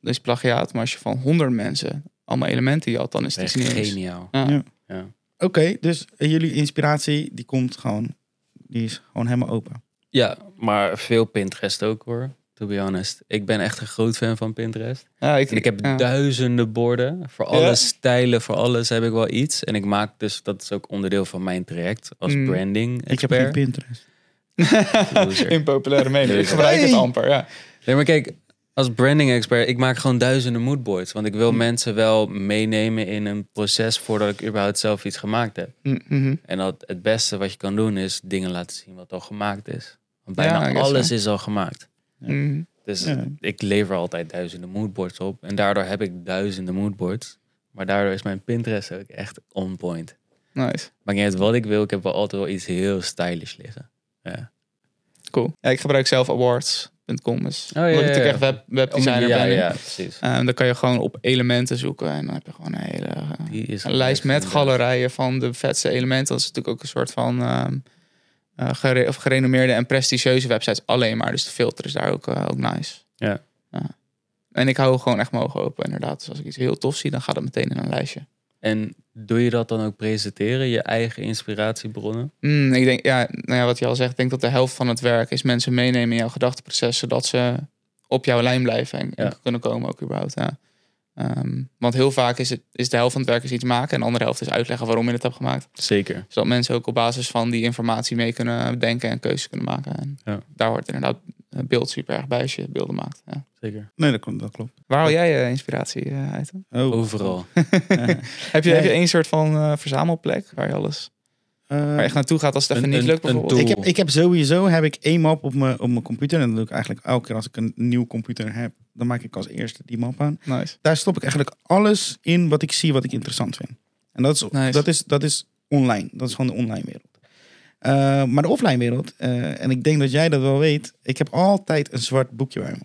is het plagiaat. Maar als je van honderd mensen allemaal elementen jat, dan is het geniaal. Ja. Ja. Ja. Oké, dus jullie inspiratie, die komt gewoon, die is gewoon helemaal open. ja, maar veel Pinterest ook hoor. To be honest. Ik ben echt een groot fan van Pinterest. Ja, ik, En ik heb ja. duizenden borden. Voor alle Ja? stijlen, voor alles heb ik wel iets. En ik maak dus, dat is ook onderdeel van mijn traject als Mm. branding Ik heb geen expert. Pinterest. Impopulaire mening. Ik gebruik het amper, ja. Nee, maar kijk, als branding expert, ik maak gewoon duizenden moodboards. Want ik wil Mm. mensen wel meenemen in een proces voordat ik überhaupt zelf iets gemaakt heb. Mm, mhm. En dat het beste wat je kan doen is dingen laten zien wat al gemaakt is. Want bijna alles is al gemaakt. Mhm. Dus Ja. ik lever altijd duizenden moodboards op. En daardoor heb ik duizenden moodboards. Maar daardoor is mijn Pinterest ook echt on point. Nice. Maakt niet wat ik wil, ik heb wel altijd wel iets heel stylish liggen. Ja. Cool. Ja, ik gebruik zelf awards.com. Dus Oh, ja, omdat ik echt web, webdesigner ja, ben. ja, precies. En dan kan je gewoon op elementen zoeken. En dan heb je gewoon een hele is een lijst met galerijen van de vetste elementen. Dat is natuurlijk ook een soort van ehm, eh, gere- of gerenommeerde en prestigieuze websites alleen maar. Dus de filter is daar ook, eh, ook nice. Ja. En ik hou gewoon echt mijn ogen open inderdaad. Dus als ik iets heel tof zie, dan gaat het meteen in een lijstje. En doe je dat dan ook presenteren, je eigen inspiratiebronnen? Mm, ik denk, ja, nou ja, wat je al zegt, ik denk dat de helft van het werk is mensen meenemen in jouw gedachteproces, zodat ze op jouw lijn blijven en, en Ja. kunnen komen ook überhaupt. Ja. Ehm, want heel vaak is, het, is de helft van het werk is iets maken en de andere helft is uitleggen waarom je het hebt gemaakt. Zeker. Zodat mensen ook op basis van die informatie mee kunnen denken en keuzes kunnen maken. En Ja. daar hoort inderdaad het beeld super erg bij als je beelden maakt. Ja. Zeker. Nee, dat klopt. Dat klopt. Waar haal jij je inspiratie eh, uit? Oh. Overal. Ja. Heb je, Nee. heb je één soort van eh, verzamelplek waar je alles... Waar je echt naartoe gaat als het even Een- niet lukt een bijvoorbeeld. ik, heb, ik heb sowieso heb ik één map op mijn, op mijn computer. En dat doe ik eigenlijk elke keer als ik een nieuw computer heb. Dan maak ik als eerste die map aan. Nice. Daar stop ik eigenlijk alles in wat ik zie, wat ik interessant vind. En dat is, Nice. dat is, dat is online. Dat is gewoon de online wereld. Eh, maar de offline wereld, eh, en ik denk dat jij dat wel weet. Ik heb altijd een zwart boekje bij me.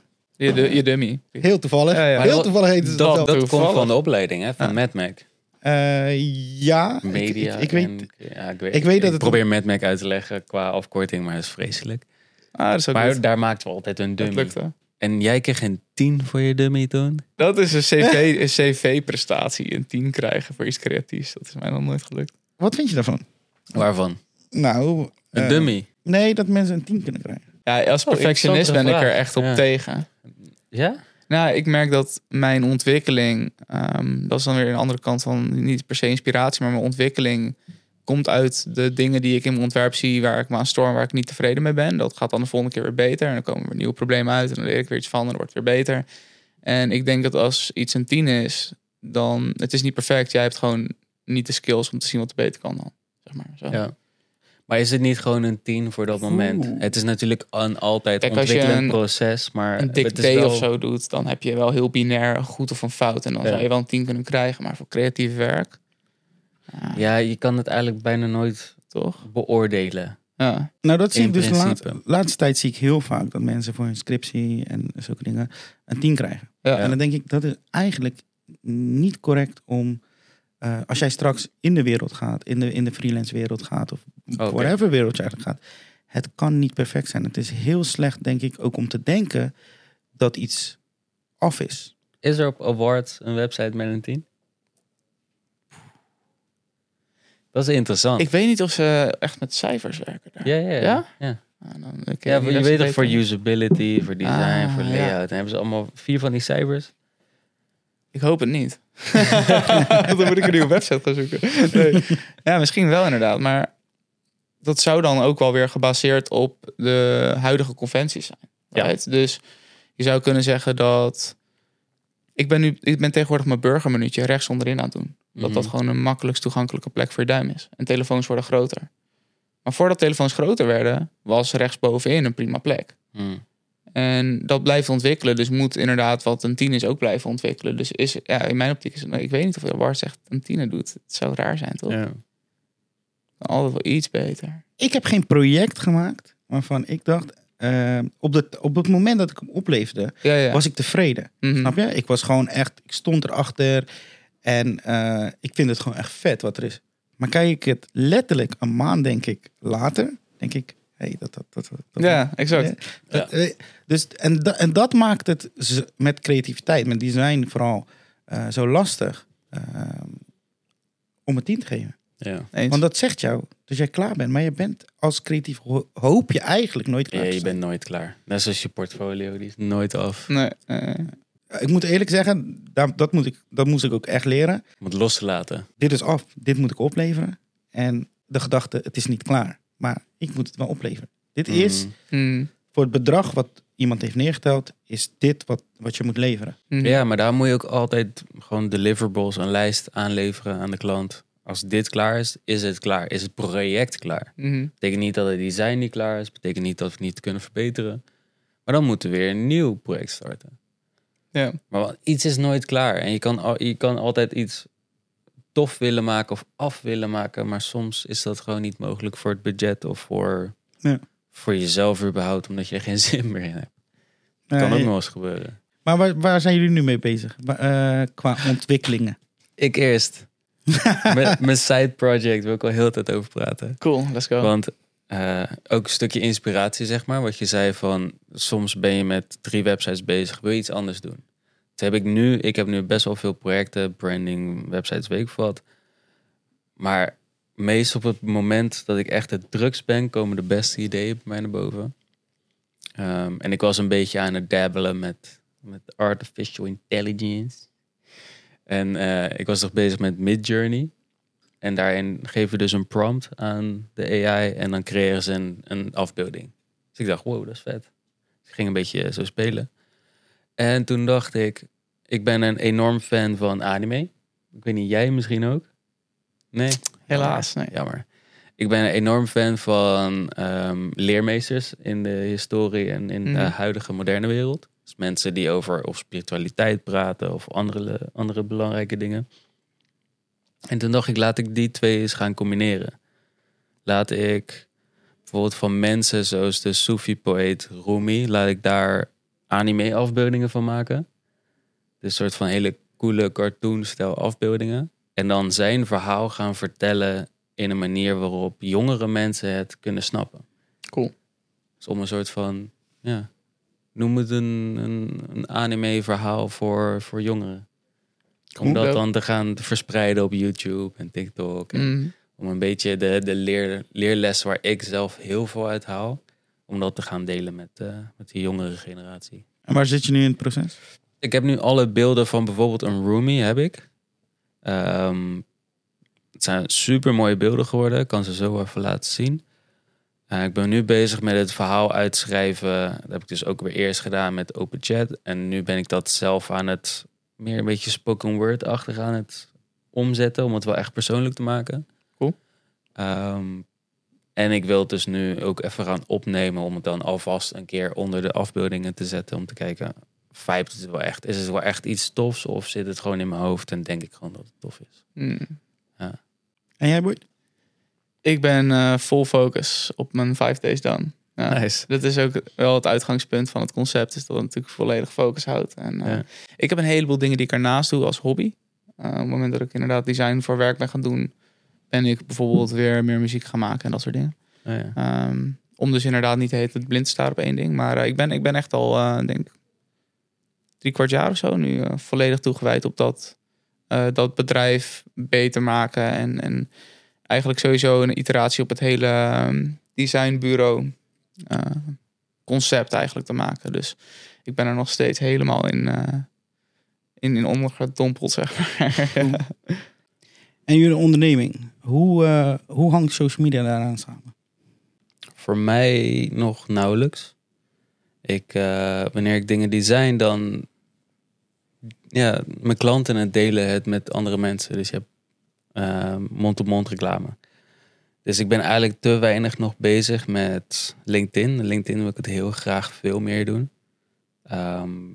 Je, de, je dummy. Heel toevallig. Ja, ja. Heel Maar toevallig heet het Dat, dat komt van de opleiding hè, van Ja. MadMac. Eh, ja, ik- Media. Ik, ik weet, en- ja, ik weet, ik weet dat het- probeer MadMac uit te leggen qua afkorting, maar dat is vreselijk. Ah, dat is ook Maar goed. daar maakten we altijd een Dat dummy. lukte. En jij kreeg een 10 voor je dummy toen? Dat is een cv, een cv-prestatie. Een 10 krijgen voor iets creatiefs. Dat is mij nog nooit gelukt. wat vind je daarvan? Waarvan? Nou, Een eh, dummy. Nee, dat mensen een 10 kunnen krijgen. Ja, als Oh, perfectionist ben ik er echt op. Ja. tegen. Ja? Nou, ik merk dat mijn ontwikkeling, ehm, dat is dan weer een andere kant van niet per se inspiratie, maar mijn ontwikkeling komt uit de dingen die ik in mijn ontwerp zie, waar ik me aan stoor en waar ik niet tevreden mee ben. Dat gaat dan de volgende keer weer beter en dan komen er nieuwe problemen uit en dan leer ik weer iets van en dan wordt het weer beter. En ik denk dat als iets een 10 is, dan het is niet perfect. Jij hebt gewoon niet de skills om te zien wat er beter kan dan. Zeg maar. Zo. Ja. Maar is het niet gewoon een 10 voor dat moment? Oeh. Het is natuurlijk een altijd Kijk, als je ontwikkelend een- proces, maar Een het dik wel... of zo doet, dan heb je wel heel binair een goed of een fout. En dan Ja. zou je wel een 10 kunnen krijgen. Maar voor creatief werk, Ja, je kan het eigenlijk bijna nooit toch? beoordelen. Ja. Nou, dat zie In ik dus de laatste, laatste tijd zie ik heel vaak dat mensen voor hun scriptie en zulke dingen een 10 krijgen. Ja. En dan denk ik, dat is eigenlijk niet correct om, eh, als jij straks in de wereld gaat, in de, in de freelance wereld gaat, of Oké. whatever wereld je eigenlijk gaat, het kan niet perfect zijn. Het is heel slecht, denk ik, ook om te denken dat iets af is. Is er op Award een website met een 10? Dat is interessant. Ik weet niet of ze echt met cijfers werken daar. Ja, ja, ja. Ja? ja. Nou, dan, Ja, je weet toch voor usability, voor design, Ah, voor ja. layout. En hebben ze allemaal vier van die cijfers? Ik hoop het niet. dan moet ik een nieuwe website gaan zoeken. Nee. Ja, misschien wel inderdaad. Maar dat zou dan ook wel weer gebaseerd op de huidige conventies zijn. Ja. Dus je zou kunnen zeggen dat... Ik ben, nu, ik ben tegenwoordig mijn burgermenuutje rechts onderin aan het doen. Dat dat Mhm. gewoon een makkelijkst toegankelijke plek voor je duim is. En telefoons worden groter. Maar voordat telefoons groter werden, was rechtsbovenin een prima plek. Hmm. En dat blijft ontwikkelen. Dus moet inderdaad wat een tien is ook blijven ontwikkelen. Dus is, ja, in mijn optiek is het... Ik weet niet of de Wars echt een tiener doet. Het zou raar zijn, toch? Ja. Altijd wel iets beter. Ik heb geen project gemaakt waarvan ik dacht, eh, op, de, op het moment dat ik hem opleverde, Ja, ja. was ik tevreden. Mhm. Snap je? Ik was gewoon echt, ik stond erachter. En eh, ik vind het gewoon echt vet wat er is. Maar kijk ik het letterlijk een maand, denk ik, later, denk ik, hey, dat, dat, dat, dat- Ja, exact. Ja. Dat, eh, dus, en, da- en dat maakt het met creativiteit, met design vooral, eh, zo lastig eh, om het in te geven. Ja. Want dat zegt jou dat jij klaar bent. Maar je bent als creatief, ho- hoop je eigenlijk nooit klaar Ja, je bent nooit klaar. Net zoals je portfolio, die is nooit af. Nee, eh, Ik moet eerlijk zeggen, dat, dat, moet ik, dat moest ik ook echt leren. Je moet los te laten. dit is af, dit moet ik opleveren. En de gedachte, het is niet klaar. Maar ik moet het wel opleveren. Dit is, Mm. hmm, voor het bedrag wat iemand heeft neergeteld, is dit wat, wat je moet leveren. hmm. Ja, maar daar moet je ook altijd gewoon deliverables, een lijst aanleveren aan de klant. Als dit klaar is, is het klaar. Is het project klaar. Mhm. Betekent niet dat het design niet klaar is. Betekent niet dat we het niet kunnen verbeteren. Maar dan moeten we weer een nieuw project starten. Ja. Maar wat- iets is nooit klaar. En je kan, al- je kan altijd iets tof willen maken of af willen maken. Maar soms is dat gewoon niet mogelijk voor het budget of voor, Ja. voor jezelf überhaupt. Omdat je er geen zin meer in hebt. Kan Eh, ook nog eens gebeuren. Maar waar, waar zijn jullie nu mee bezig? Eh, qua ontwikkelingen. Ik eerst. Met mijn side project wil ik al heel de tijd over praten. Cool, let's go. Want eh, ook een stukje inspiratie, zeg maar. Wat je zei van, soms ben je met drie websites bezig, wil je iets anders doen. Heb ik nu. Ik heb nu best wel veel projecten, branding, websites, weet ik wat. Maar meest op het moment dat ik echt het drugs ben, komen de beste ideeën bij mij naar boven. Ehm, en ik was een beetje aan het dabbelen met, met artificial intelligence. En eh, ik was nog bezig met Midjourney. En daarin geven we dus een prompt aan de AI en dan creëren ze een, een afbeelding. Dus ik dacht, wow, dat is vet. Dus ik ging een beetje zo spelen. En toen dacht ik, ik ben een enorm fan van anime. Ik weet niet, jij misschien ook? Nee? Helaas, nee. Jammer. Ik ben een enorm fan van ehm, leermeesters in de historie en in Mhm. de huidige moderne wereld. Dus mensen die over of spiritualiteit praten of andere, andere belangrijke dingen. En toen dacht ik, laat ik die twee eens gaan combineren. Laat ik bijvoorbeeld van mensen zoals de Sufi-poëet Rumi, laat ik daar anime-afbeeldingen van maken. Dus een soort van hele coole cartoon-stijl afbeeldingen. En dan zijn verhaal gaan vertellen in een manier waarop jongere mensen het kunnen snappen. Cool. Dus om een soort van, ja, noem het een, een, een anime-verhaal voor, voor jongeren. Om dat dan te gaan verspreiden op YouTube en TikTok. En Mhm. Om een beetje de, de leer, leerles waar ik zelf heel veel uit haal, om dat te gaan delen met, eh, met die jongere generatie. En waar zit je nu in het proces? Ik heb nu alle beelden van bijvoorbeeld een roomie, heb ik. Ehm, het zijn super mooie beelden geworden. Ik kan ze zo even laten zien. Eh, ik ben nu bezig met het verhaal uitschrijven. Dat heb ik dus ook weer eerst gedaan met OpenChat. En nu ben ik dat zelf aan het meer een beetje spoken word-achtig aan het omzetten. Om het wel echt persoonlijk te maken. Cool. Ehm, en ik wil het dus nu ook even gaan opnemen. Om het dan alvast een keer onder de afbeeldingen te zetten. Om te kijken, vibet het wel echt? Is het wel echt iets tofs? Of zit het gewoon in mijn hoofd en denk ik gewoon dat het tof is? Mhm. En jij, Boyd? Ik ben eh full focus op mijn five days done. Ja. Nice. Dat is ook wel het uitgangspunt van het concept, is dat het natuurlijk volledig focus houdt. En, eh, Ja. Ik heb een heleboel dingen die ik ernaast doe als hobby. Eh, op het moment dat ik inderdaad design voor werk ben gaan doen, ben ik bijvoorbeeld weer meer muziek gaan maken en dat soort dingen. Oh ja. Ehm, om dus inderdaad niet het blind te staan op één ding. Maar eh, ik, ben, ik ben echt al, eh, denk drie kwart jaar of zo nu eh, volledig toegewijd op dat, dat bedrijf beter maken. En, en eigenlijk sowieso een iteratie op het hele ehm, designbureau concept eigenlijk te maken. Dus ik ben er nog steeds helemaal in, in, in ondergedompeld, zeg maar. En jullie onderneming, hoe, eh, hoe hangt social media daaraan samen? Voor mij nog nauwelijks. Ik, eh, wanneer ik dingen design, dan... Ja, mijn klanten het delen het met andere mensen. Dus je hebt eh, mond-op-mond reclame. Dus ik ben eigenlijk te weinig nog bezig met LinkedIn. LinkedIn wil ik het heel graag veel meer doen. Ehm,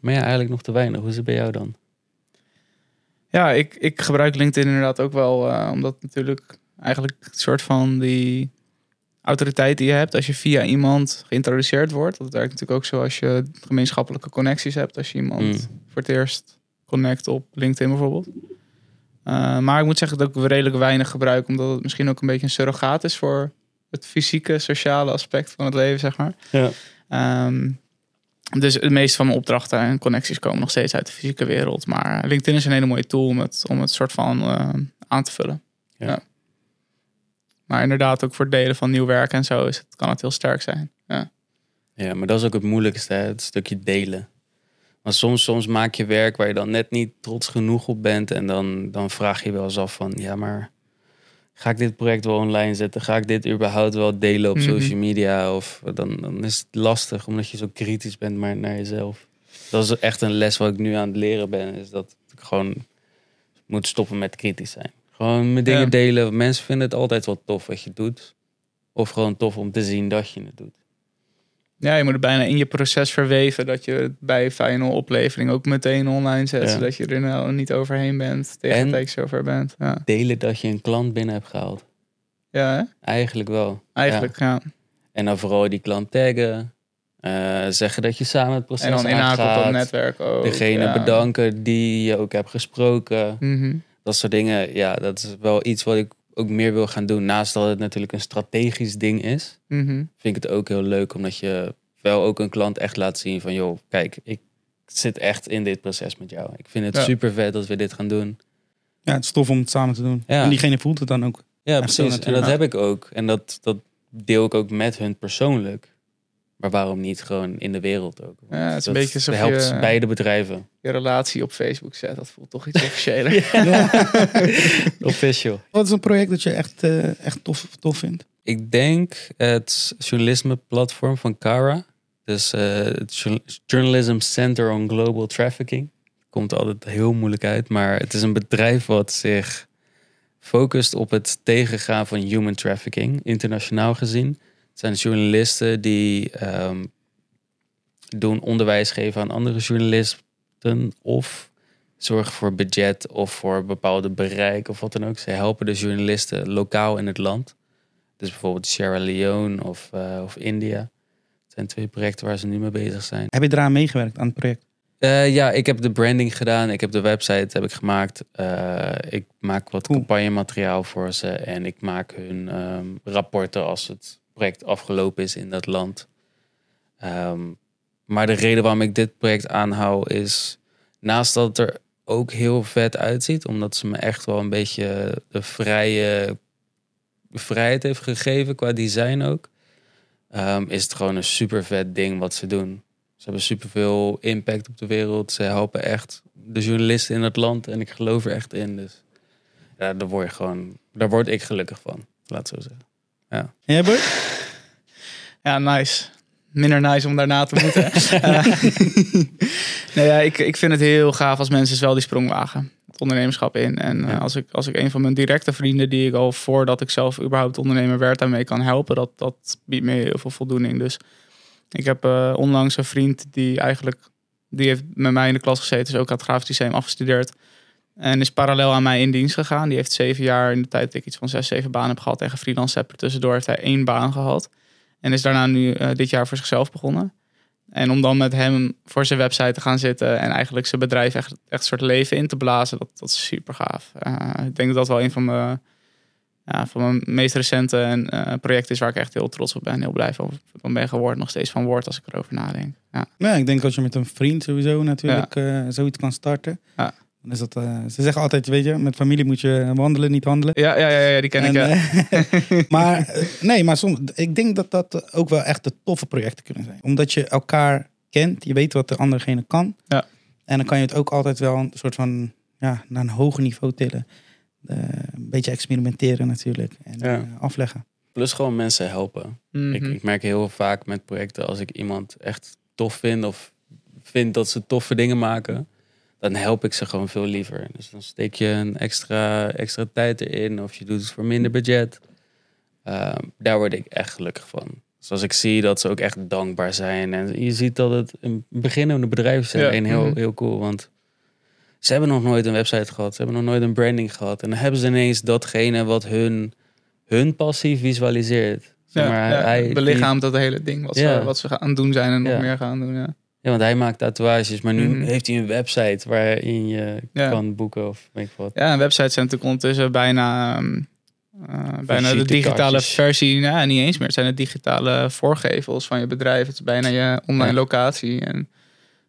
maar ja, eigenlijk nog te weinig. Hoe is het bij jou dan? Ja, ik, ik gebruik LinkedIn inderdaad ook wel, eh, omdat natuurlijk eigenlijk een soort van die autoriteit die je hebt als je via iemand geïntroduceerd wordt. Dat werkt natuurlijk ook zo als je gemeenschappelijke connecties hebt. Als je iemand Mm. voor het eerst connect op LinkedIn bijvoorbeeld. Eh, maar ik moet zeggen dat ik redelijk weinig gebruik, omdat het misschien ook een beetje een surrogaat is voor het fysieke, sociale aspect van het leven, zeg maar. Ja. Ehm, dus het meeste van mijn opdrachten en connecties komen nog steeds uit de fysieke wereld. Maar LinkedIn is een hele mooie tool om het, om het soort van eh, aan te vullen. Ja. Maar inderdaad, ook voor het delen van nieuw werk en zo is het, kan het heel sterk zijn. Ja. Ja, maar dat is ook het moeilijkste, hè? het stukje delen. Maar soms, soms maak je werk waar je dan net niet trots genoeg op bent. En dan, dan vraag je wel eens af van, ja, maar ga ik dit project wel online zetten? Ga ik dit überhaupt wel delen op Mhm. social media? Of dan, dan is het lastig, omdat je zo kritisch bent maar naar jezelf. Dat is echt een les wat ik nu aan het leren ben. Is dat ik gewoon moet stoppen met kritisch zijn. Gewoon mijn dingen Ja. delen. Mensen vinden het altijd wel tof wat je doet. Of gewoon tof om te zien dat je het doet. Ja, je moet het bijna in je proces verweven dat je het bij final oplevering ook meteen online zet. Ja. Zodat je er nou niet overheen bent, tegen En- de tijd zover bent. Ja, Delen dat je een klant binnen hebt gehaald. ja hè? Eigenlijk wel. eigenlijk. Ja. En dan vooral die klant taggen. eh, zeggen dat je samen het proces En dan inhaken op aangaat. dat netwerk ook. Degene bedanken die je ook hebt gesproken. Mhm. Dat soort dingen. Ja, dat is wel iets wat ik ook meer wil gaan doen. Naast dat het natuurlijk een strategisch ding is. Mhm. Vind ik het ook heel leuk. Omdat je wel ook een klant echt laat zien van... joh, kijk, ik zit echt in dit proces met jou. Ik vind het Ja. super vet dat we dit gaan doen. Ja, het is tof om het samen te doen. Ja. En diegene voelt het dan ook. Ja, precies. En dat heb ik ook. En dat, dat deel ik ook met hun persoonlijk. Maar waarom niet gewoon in de wereld ook? Want Ja, het is een dat beetje alsof helpt je- beide bedrijven. Je relatie op Facebook zet, dat voelt toch iets officiëler. Official. Wat is een project dat je echt, eh, echt tof, tof vindt? Ik denk het journalisme platform van Cara. Dus eh, het Jour- Journalism Center on Global Trafficking. Komt altijd heel moeilijk uit. Maar het is een bedrijf wat zich focust op het tegengaan van human trafficking, internationaal gezien. Het zijn journalisten die ehm, doen onderwijs geven aan andere journalisten of zorgen voor budget of voor bepaalde bereik of wat dan ook. Ze helpen de journalisten lokaal in het land. Dus bijvoorbeeld Sierra Leone of, uh, of India. Het zijn twee projecten waar ze nu mee bezig zijn. Heb je eraan meegewerkt aan het project? Uh, ja, ik heb de branding gedaan. Ik heb de website heb ik gemaakt. Uh, ik maak wat campagnemateriaal voor ze. En ik maak hun ehm, rapporten als het project afgelopen is in dat land. Ehm, maar de reden waarom ik dit project aanhoud is... Naast dat het er ook heel vet uitziet. Omdat ze me echt wel een beetje de vrije vrijheid heeft gegeven. Qua design ook. ehm, is het gewoon een super vet ding wat ze doen. Ze hebben superveel impact op de wereld. Ze helpen echt de journalisten in het land. En ik geloof er echt in. Dus ja, daar word je gewoon, daar word ik gelukkig van. Laat zo zeggen. En jij, Boy? Ja, nice. Minder nice om daarna te moeten. Eh, nee, ja, ik, ik vind het heel gaaf als mensen dus wel die sprong wagen. Het ondernemerschap in. En eh, Ja. als, ik, als ik een van mijn directe vrienden die ik al voordat ik zelf überhaupt ondernemer werd daarmee kan helpen, dat, dat biedt me heel veel voldoening. Dus ik heb eh, onlangs een vriend die eigenlijk, die heeft met mij in de klas gezeten, is ook aan het grafisch systeem afgestudeerd. En is parallel aan mij in dienst gegaan. Die heeft zeven jaar in de tijd dat ik iets van zes, zeven banen heb gehad. En gefreelanced heb. Tussendoor heeft hij één baan gehad. En is daarna nu eh, dit jaar voor zichzelf begonnen. En om dan met hem voor zijn website te gaan zitten en eigenlijk zijn bedrijf echt, echt een soort leven in te blazen, dat, dat is super gaaf. Eh, ik denk dat dat wel een van mijn, ja, van mijn meest recente en, eh, projecten is waar ik echt heel trots op ben en heel blij van, ben geworden. Nog steeds van word als ik erover nadenk. Ja, Ja, ik denk als je met een vriend sowieso natuurlijk zoiets kan starten. Ja. Dan is dat, eh, ze zeggen altijd, weet je, met familie moet je wandelen, niet handelen. ja, ja, ja, ja, die ken ik. En, eh. maar eh, nee, maar soms, ik denk dat dat ook wel echt de toffe projecten kunnen zijn. Omdat je elkaar kent, je weet wat de andergene kan. Ja. En dan kan je het ook altijd wel een soort van, ja, naar een hoger niveau tillen. Eh, een beetje experimenteren natuurlijk. En Ja. afleggen. Plus gewoon mensen helpen. ik, Mhm. ik merk heel vaak met projecten als ik iemand echt tof vind of vind dat ze toffe dingen maken, dan help ik ze gewoon veel liever. Dus dan steek je een extra, extra tijd erin of je doet het voor minder budget. Ehm, daar word ik echt gelukkig van. Dus als ik zie dat ze ook echt dankbaar zijn. En je ziet dat het een beginnende bedrijven zijn. Ja, heel, mhm. heel cool. Want ze hebben nog nooit een website gehad. Ze hebben nog nooit een branding gehad. En dan hebben ze ineens datgene wat hun, hun passie visualiseert. Zeg maar, ja, hij, belichaamt dat hele ding wat, ze, wat ze gaan doen zijn en nog meer gaan doen. Ja. Ja, want hij maakt tatoeages. Maar nu Mhm. heeft hij een website waarin je Ja. kan boeken of weet ik wat. Ja, en websites zijn natuurlijk ondertussen bijna, ehm, eh, bijna de digitale versie. Nou, niet eens meer. Het zijn de digitale voorgevels van je bedrijf. Het is bijna je online Ja. locatie. En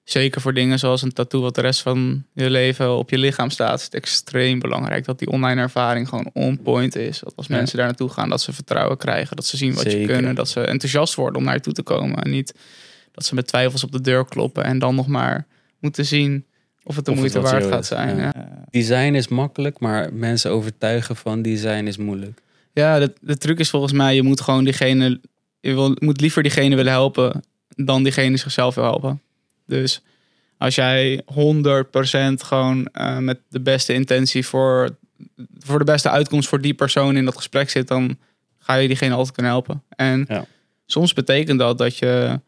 zeker voor dingen zoals een tattoo wat de rest van je leven op je lichaam staat, is het extreem belangrijk dat die online ervaring gewoon on point is. Dat als Ja. mensen daar naartoe gaan, dat ze vertrouwen krijgen, dat ze zien wat je kunnen, dat ze enthousiast worden om naar je toe te komen. En niet dat ze met twijfels op de deur kloppen en dan nog maar moeten zien of het de Of moeite waard gaat zijn. ja. Ja. Design is makkelijk, maar mensen overtuigen van design is moeilijk. Ja, de, de truc is volgens mij, je moet gewoon diegene, je wil, moet liever diegene willen helpen dan diegene zichzelf wil helpen. Dus als jij 100% gewoon eh, met de beste intentie voor, voor de beste uitkomst voor die persoon in dat gesprek zit, dan ga je diegene altijd kunnen helpen. En Ja. soms betekent dat dat je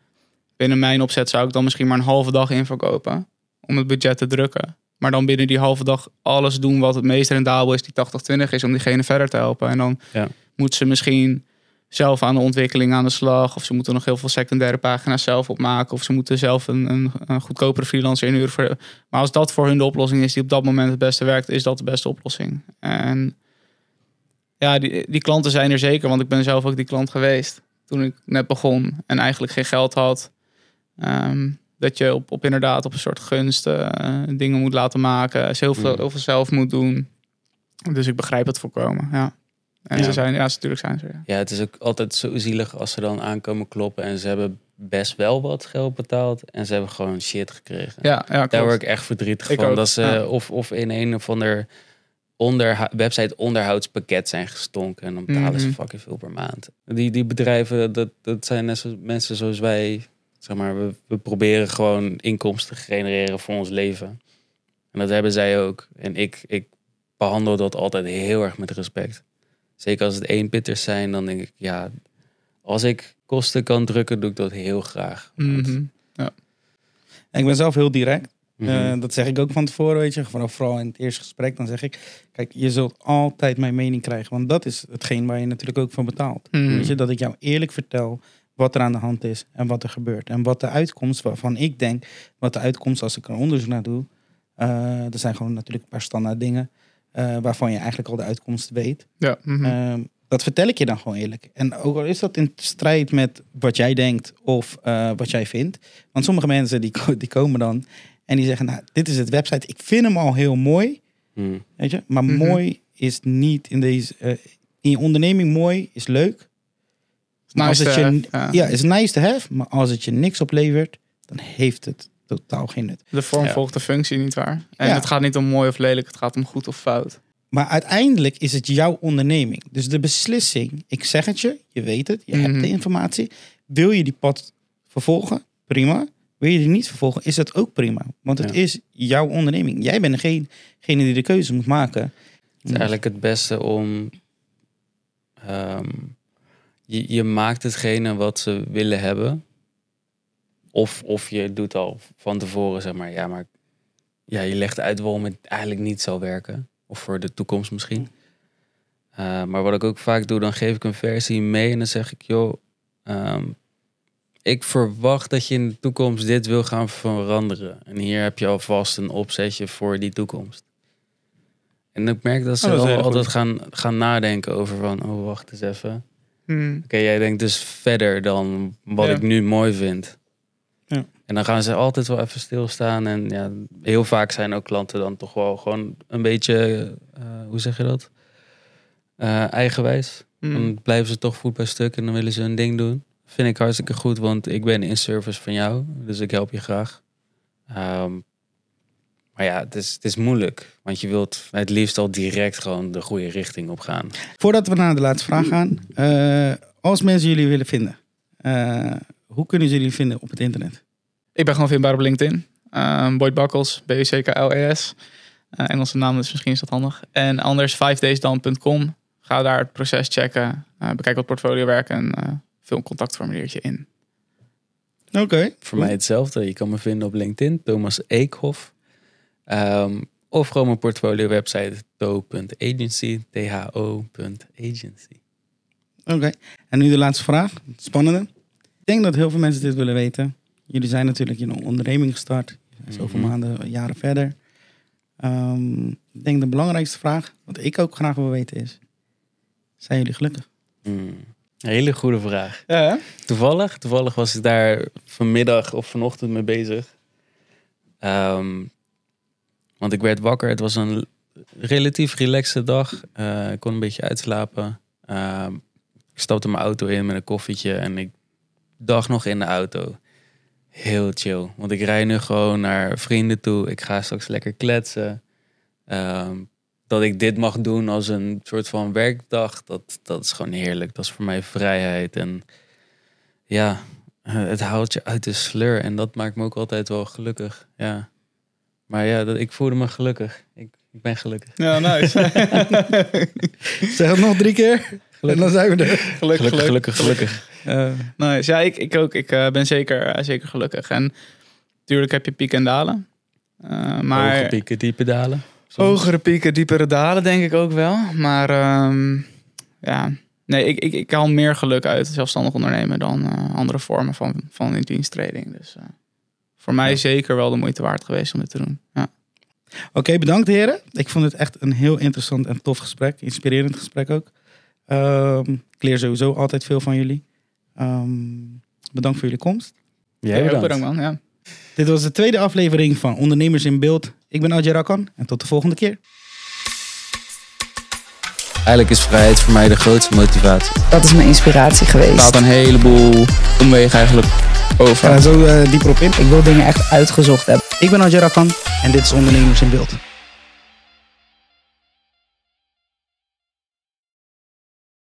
binnen mijn opzet zou ik dan misschien maar een halve dag in verkopen om het budget te drukken. Maar dan binnen die halve dag alles doen wat het meest rendabel is, die 80-20 is, om diegene verder te helpen. En dan Ja. moet ze misschien zelf aan de ontwikkeling aan de slag. Of ze moeten nog heel veel secundaire pagina's zelf opmaken. Of ze moeten zelf een, een, een goedkopere freelancer inhuren. Voor, maar als dat voor hun de oplossing is die op dat moment het beste werkt, is dat de beste oplossing. En ja, die, die klanten zijn er zeker, want ik ben zelf ook die klant geweest toen ik net begon en eigenlijk geen geld had. Ehm, dat je op, op inderdaad op een soort gunst eh, dingen moet laten maken. Ze heel veel, Mm. heel veel zelf moet doen. Dus ik begrijp het voorkomen, ja. En Ja. ze zijn, ja, ze- natuurlijk zijn ze. Ja. Ja, het is ook altijd zo zielig als ze dan aankomen kloppen en ze hebben best wel wat geld betaald en ze hebben gewoon shit gekregen. Ja, ja, Daar word ik echt verdrietig Ik van. ook, Dat ze ja. of, of in een of ander onderha- website onderhoudspakket zijn gestonken. En dan betalen ze Mhm. fucking veel per maand. Die, die bedrijven, dat, dat zijn net zo, mensen zoals wij. Zeg maar, we, we proberen gewoon inkomsten te genereren voor ons leven. En dat hebben zij ook. En ik, ik behandel dat altijd heel erg met respect. Zeker als het één pitters zijn, dan denk ik, ja, als ik kosten kan drukken, doe ik dat heel graag. Mhm. En ik ben zelf heel direct. Mhm. Eh, dat zeg ik ook van tevoren, weet je. Vooral, in het eerste gesprek, dan zeg ik... Kijk, je zult altijd mijn mening krijgen. Want dat is hetgeen waar je natuurlijk ook voor betaalt. Mhm. Weet je, dat ik jou eerlijk vertel wat er aan de hand is en wat er gebeurt. En wat de uitkomst waarvan ik denk, wat de uitkomst als ik er onderzoek naar doe. eh er zijn gewoon natuurlijk een paar standaard dingen eh, waarvan je eigenlijk al de uitkomst weet. Ja. mhm. Ehm, dat vertel ik je dan gewoon eerlijk. En ook al is dat in strijd met wat jij denkt of eh, wat jij vindt. Want sommige mensen die, die komen dan en die zeggen, nou, dit is het website. Ik vind hem al heel mooi, Mhm. weet je. Maar Mhm. mooi is niet in deze... in je onderneming mooi is leuk. Maar als het je, have, ja. ja, is nice to have. Maar als het je niks oplevert, dan heeft het totaal geen nut. De vorm Ja. volgt de functie, niet waar? En Ja. het gaat niet om mooi of lelijk, het gaat om goed of fout. Maar uiteindelijk is het jouw onderneming. Dus de beslissing, ik zeg het je, je weet het, je hebt Mhm. de informatie. Wil je die pad vervolgen? Prima. Wil je die niet vervolgen, is dat ook prima. Want het Ja. is jouw onderneming. Jij bent degene degene die de keuze moet maken. Het is eigenlijk het beste om. ehm, je, je maakt hetgene wat ze willen hebben. Of, of je doet al van tevoren, zeg maar, ja, maar ja, je legt uit waarom het eigenlijk niet zal werken. Of voor de toekomst misschien. Eh, maar wat ik ook vaak doe, dan geef ik een versie mee en dan zeg ik, joh, ehm, ik verwacht dat je in de toekomst dit wil gaan veranderen. En hier heb je alvast een opzetje voor die toekomst. En ik merk dat ze Oh, dat heel altijd goed. gaan, gaan nadenken over van, oh wacht eens even. Hmm. Oké, jij denkt dus verder dan wat Ja. ik nu mooi vind. Ja. En dan gaan ze altijd wel even stilstaan. En ja, heel vaak zijn ook klanten dan toch wel gewoon een beetje, eh, hoe zeg je dat? Eh, eigenwijs. Hmm. Dan blijven ze toch voet bij stuk en dan willen ze hun ding doen. Vind ik hartstikke goed, want ik ben in service van jou. Dus ik help je graag. Ehm, maar ja, het is, het is moeilijk. Want je wilt het liefst al direct gewoon de goede richting op gaan. Voordat we naar de laatste vraag gaan. eh, als mensen jullie willen vinden. eh, hoe kunnen ze jullie vinden op het internet? Ik ben gewoon vindbaar op LinkedIn. Ehm Boyd Bakkels, B-U-C-K-L-E-S. Eh, Engelse naam, dus misschien is dat handig. En anders 5daysdan.com. Ga daar het proces checken. bekijk wat portfolio werk en eh vul een contactformuliertje in. Oké. Voor mij hetzelfde. Je kan me vinden op LinkedIn, Thomas Eekhoff. Ehm, of gewoon mijn portfolio website to.agency, tho.agency. Oké. En nu de laatste vraag. Spannende. Ik denk dat heel veel mensen dit willen weten. Jullie zijn natuurlijk in een onderneming gestart. Zoveel Mhm. maanden, jaren verder. Ehm, ik denk de belangrijkste vraag, wat ik ook graag wil weten is... Zijn jullie gelukkig? Hmm. Hele goede vraag. Ja, Toevallig, toevallig was ik daar vanmiddag of vanochtend mee bezig. Ehm, want ik werd wakker. Het was een relatief relaxe dag. Eh, ik kon een beetje uitslapen. Ehm, ik stapte mijn auto in met een koffietje en ik dacht nog in de auto. Heel chill. Want ik rij nu gewoon naar vrienden toe. Ik ga straks lekker kletsen. Ehm, dat ik dit mag doen als een soort van werkdag, dat, dat is gewoon heerlijk. Dat is voor mij vrijheid. En ja, het haalt je uit de sleur. En dat maakt me ook altijd wel gelukkig. Ja. Maar ja, dat, ik voelde me gelukkig. Ik, ik ben gelukkig. ja nice. Zeg het nog drie keer. En dan zijn we er. gelukkig, Gelukkig, gelukkig, gelukkig. Eh, Nice. Ja, ik, ik ook. Ik eh, ben zeker, eh, zeker gelukkig. En natuurlijk heb je pieken en dalen. Eh, maar Hoge pieken, diepe dalen. Soms. hogere pieken, diepere dalen denk ik ook wel. Maar ehm, ja, nee, ik, ik, ik haal meer geluk uit zelfstandig ondernemen dan eh, andere vormen van, van in diensttreding. Dus eh, voor mij Ja. zeker wel de moeite waard geweest om dit te doen. Ja. Oké, bedankt heren. Ik vond het echt een heel interessant en tof gesprek. Inspirerend gesprek ook. Ehm, ik leer sowieso altijd veel van jullie. Ehm, bedankt voor jullie komst. Jij Ja, bedankt. bedankt man. Ja. Dit was de tweede aflevering van Ondernemers in Beeld. Ik ben Adje Rakkan en tot de volgende keer. Eigenlijk is vrijheid voor mij de grootste motivatie. Dat is mijn inspiratie geweest. Laat een heleboel omwegen eigenlijk over. Er zo eh, dieper op in. Ik wil dingen echt uitgezocht hebben. Ik ben Adje Rakkan en dit is Ondernemers in Beeld.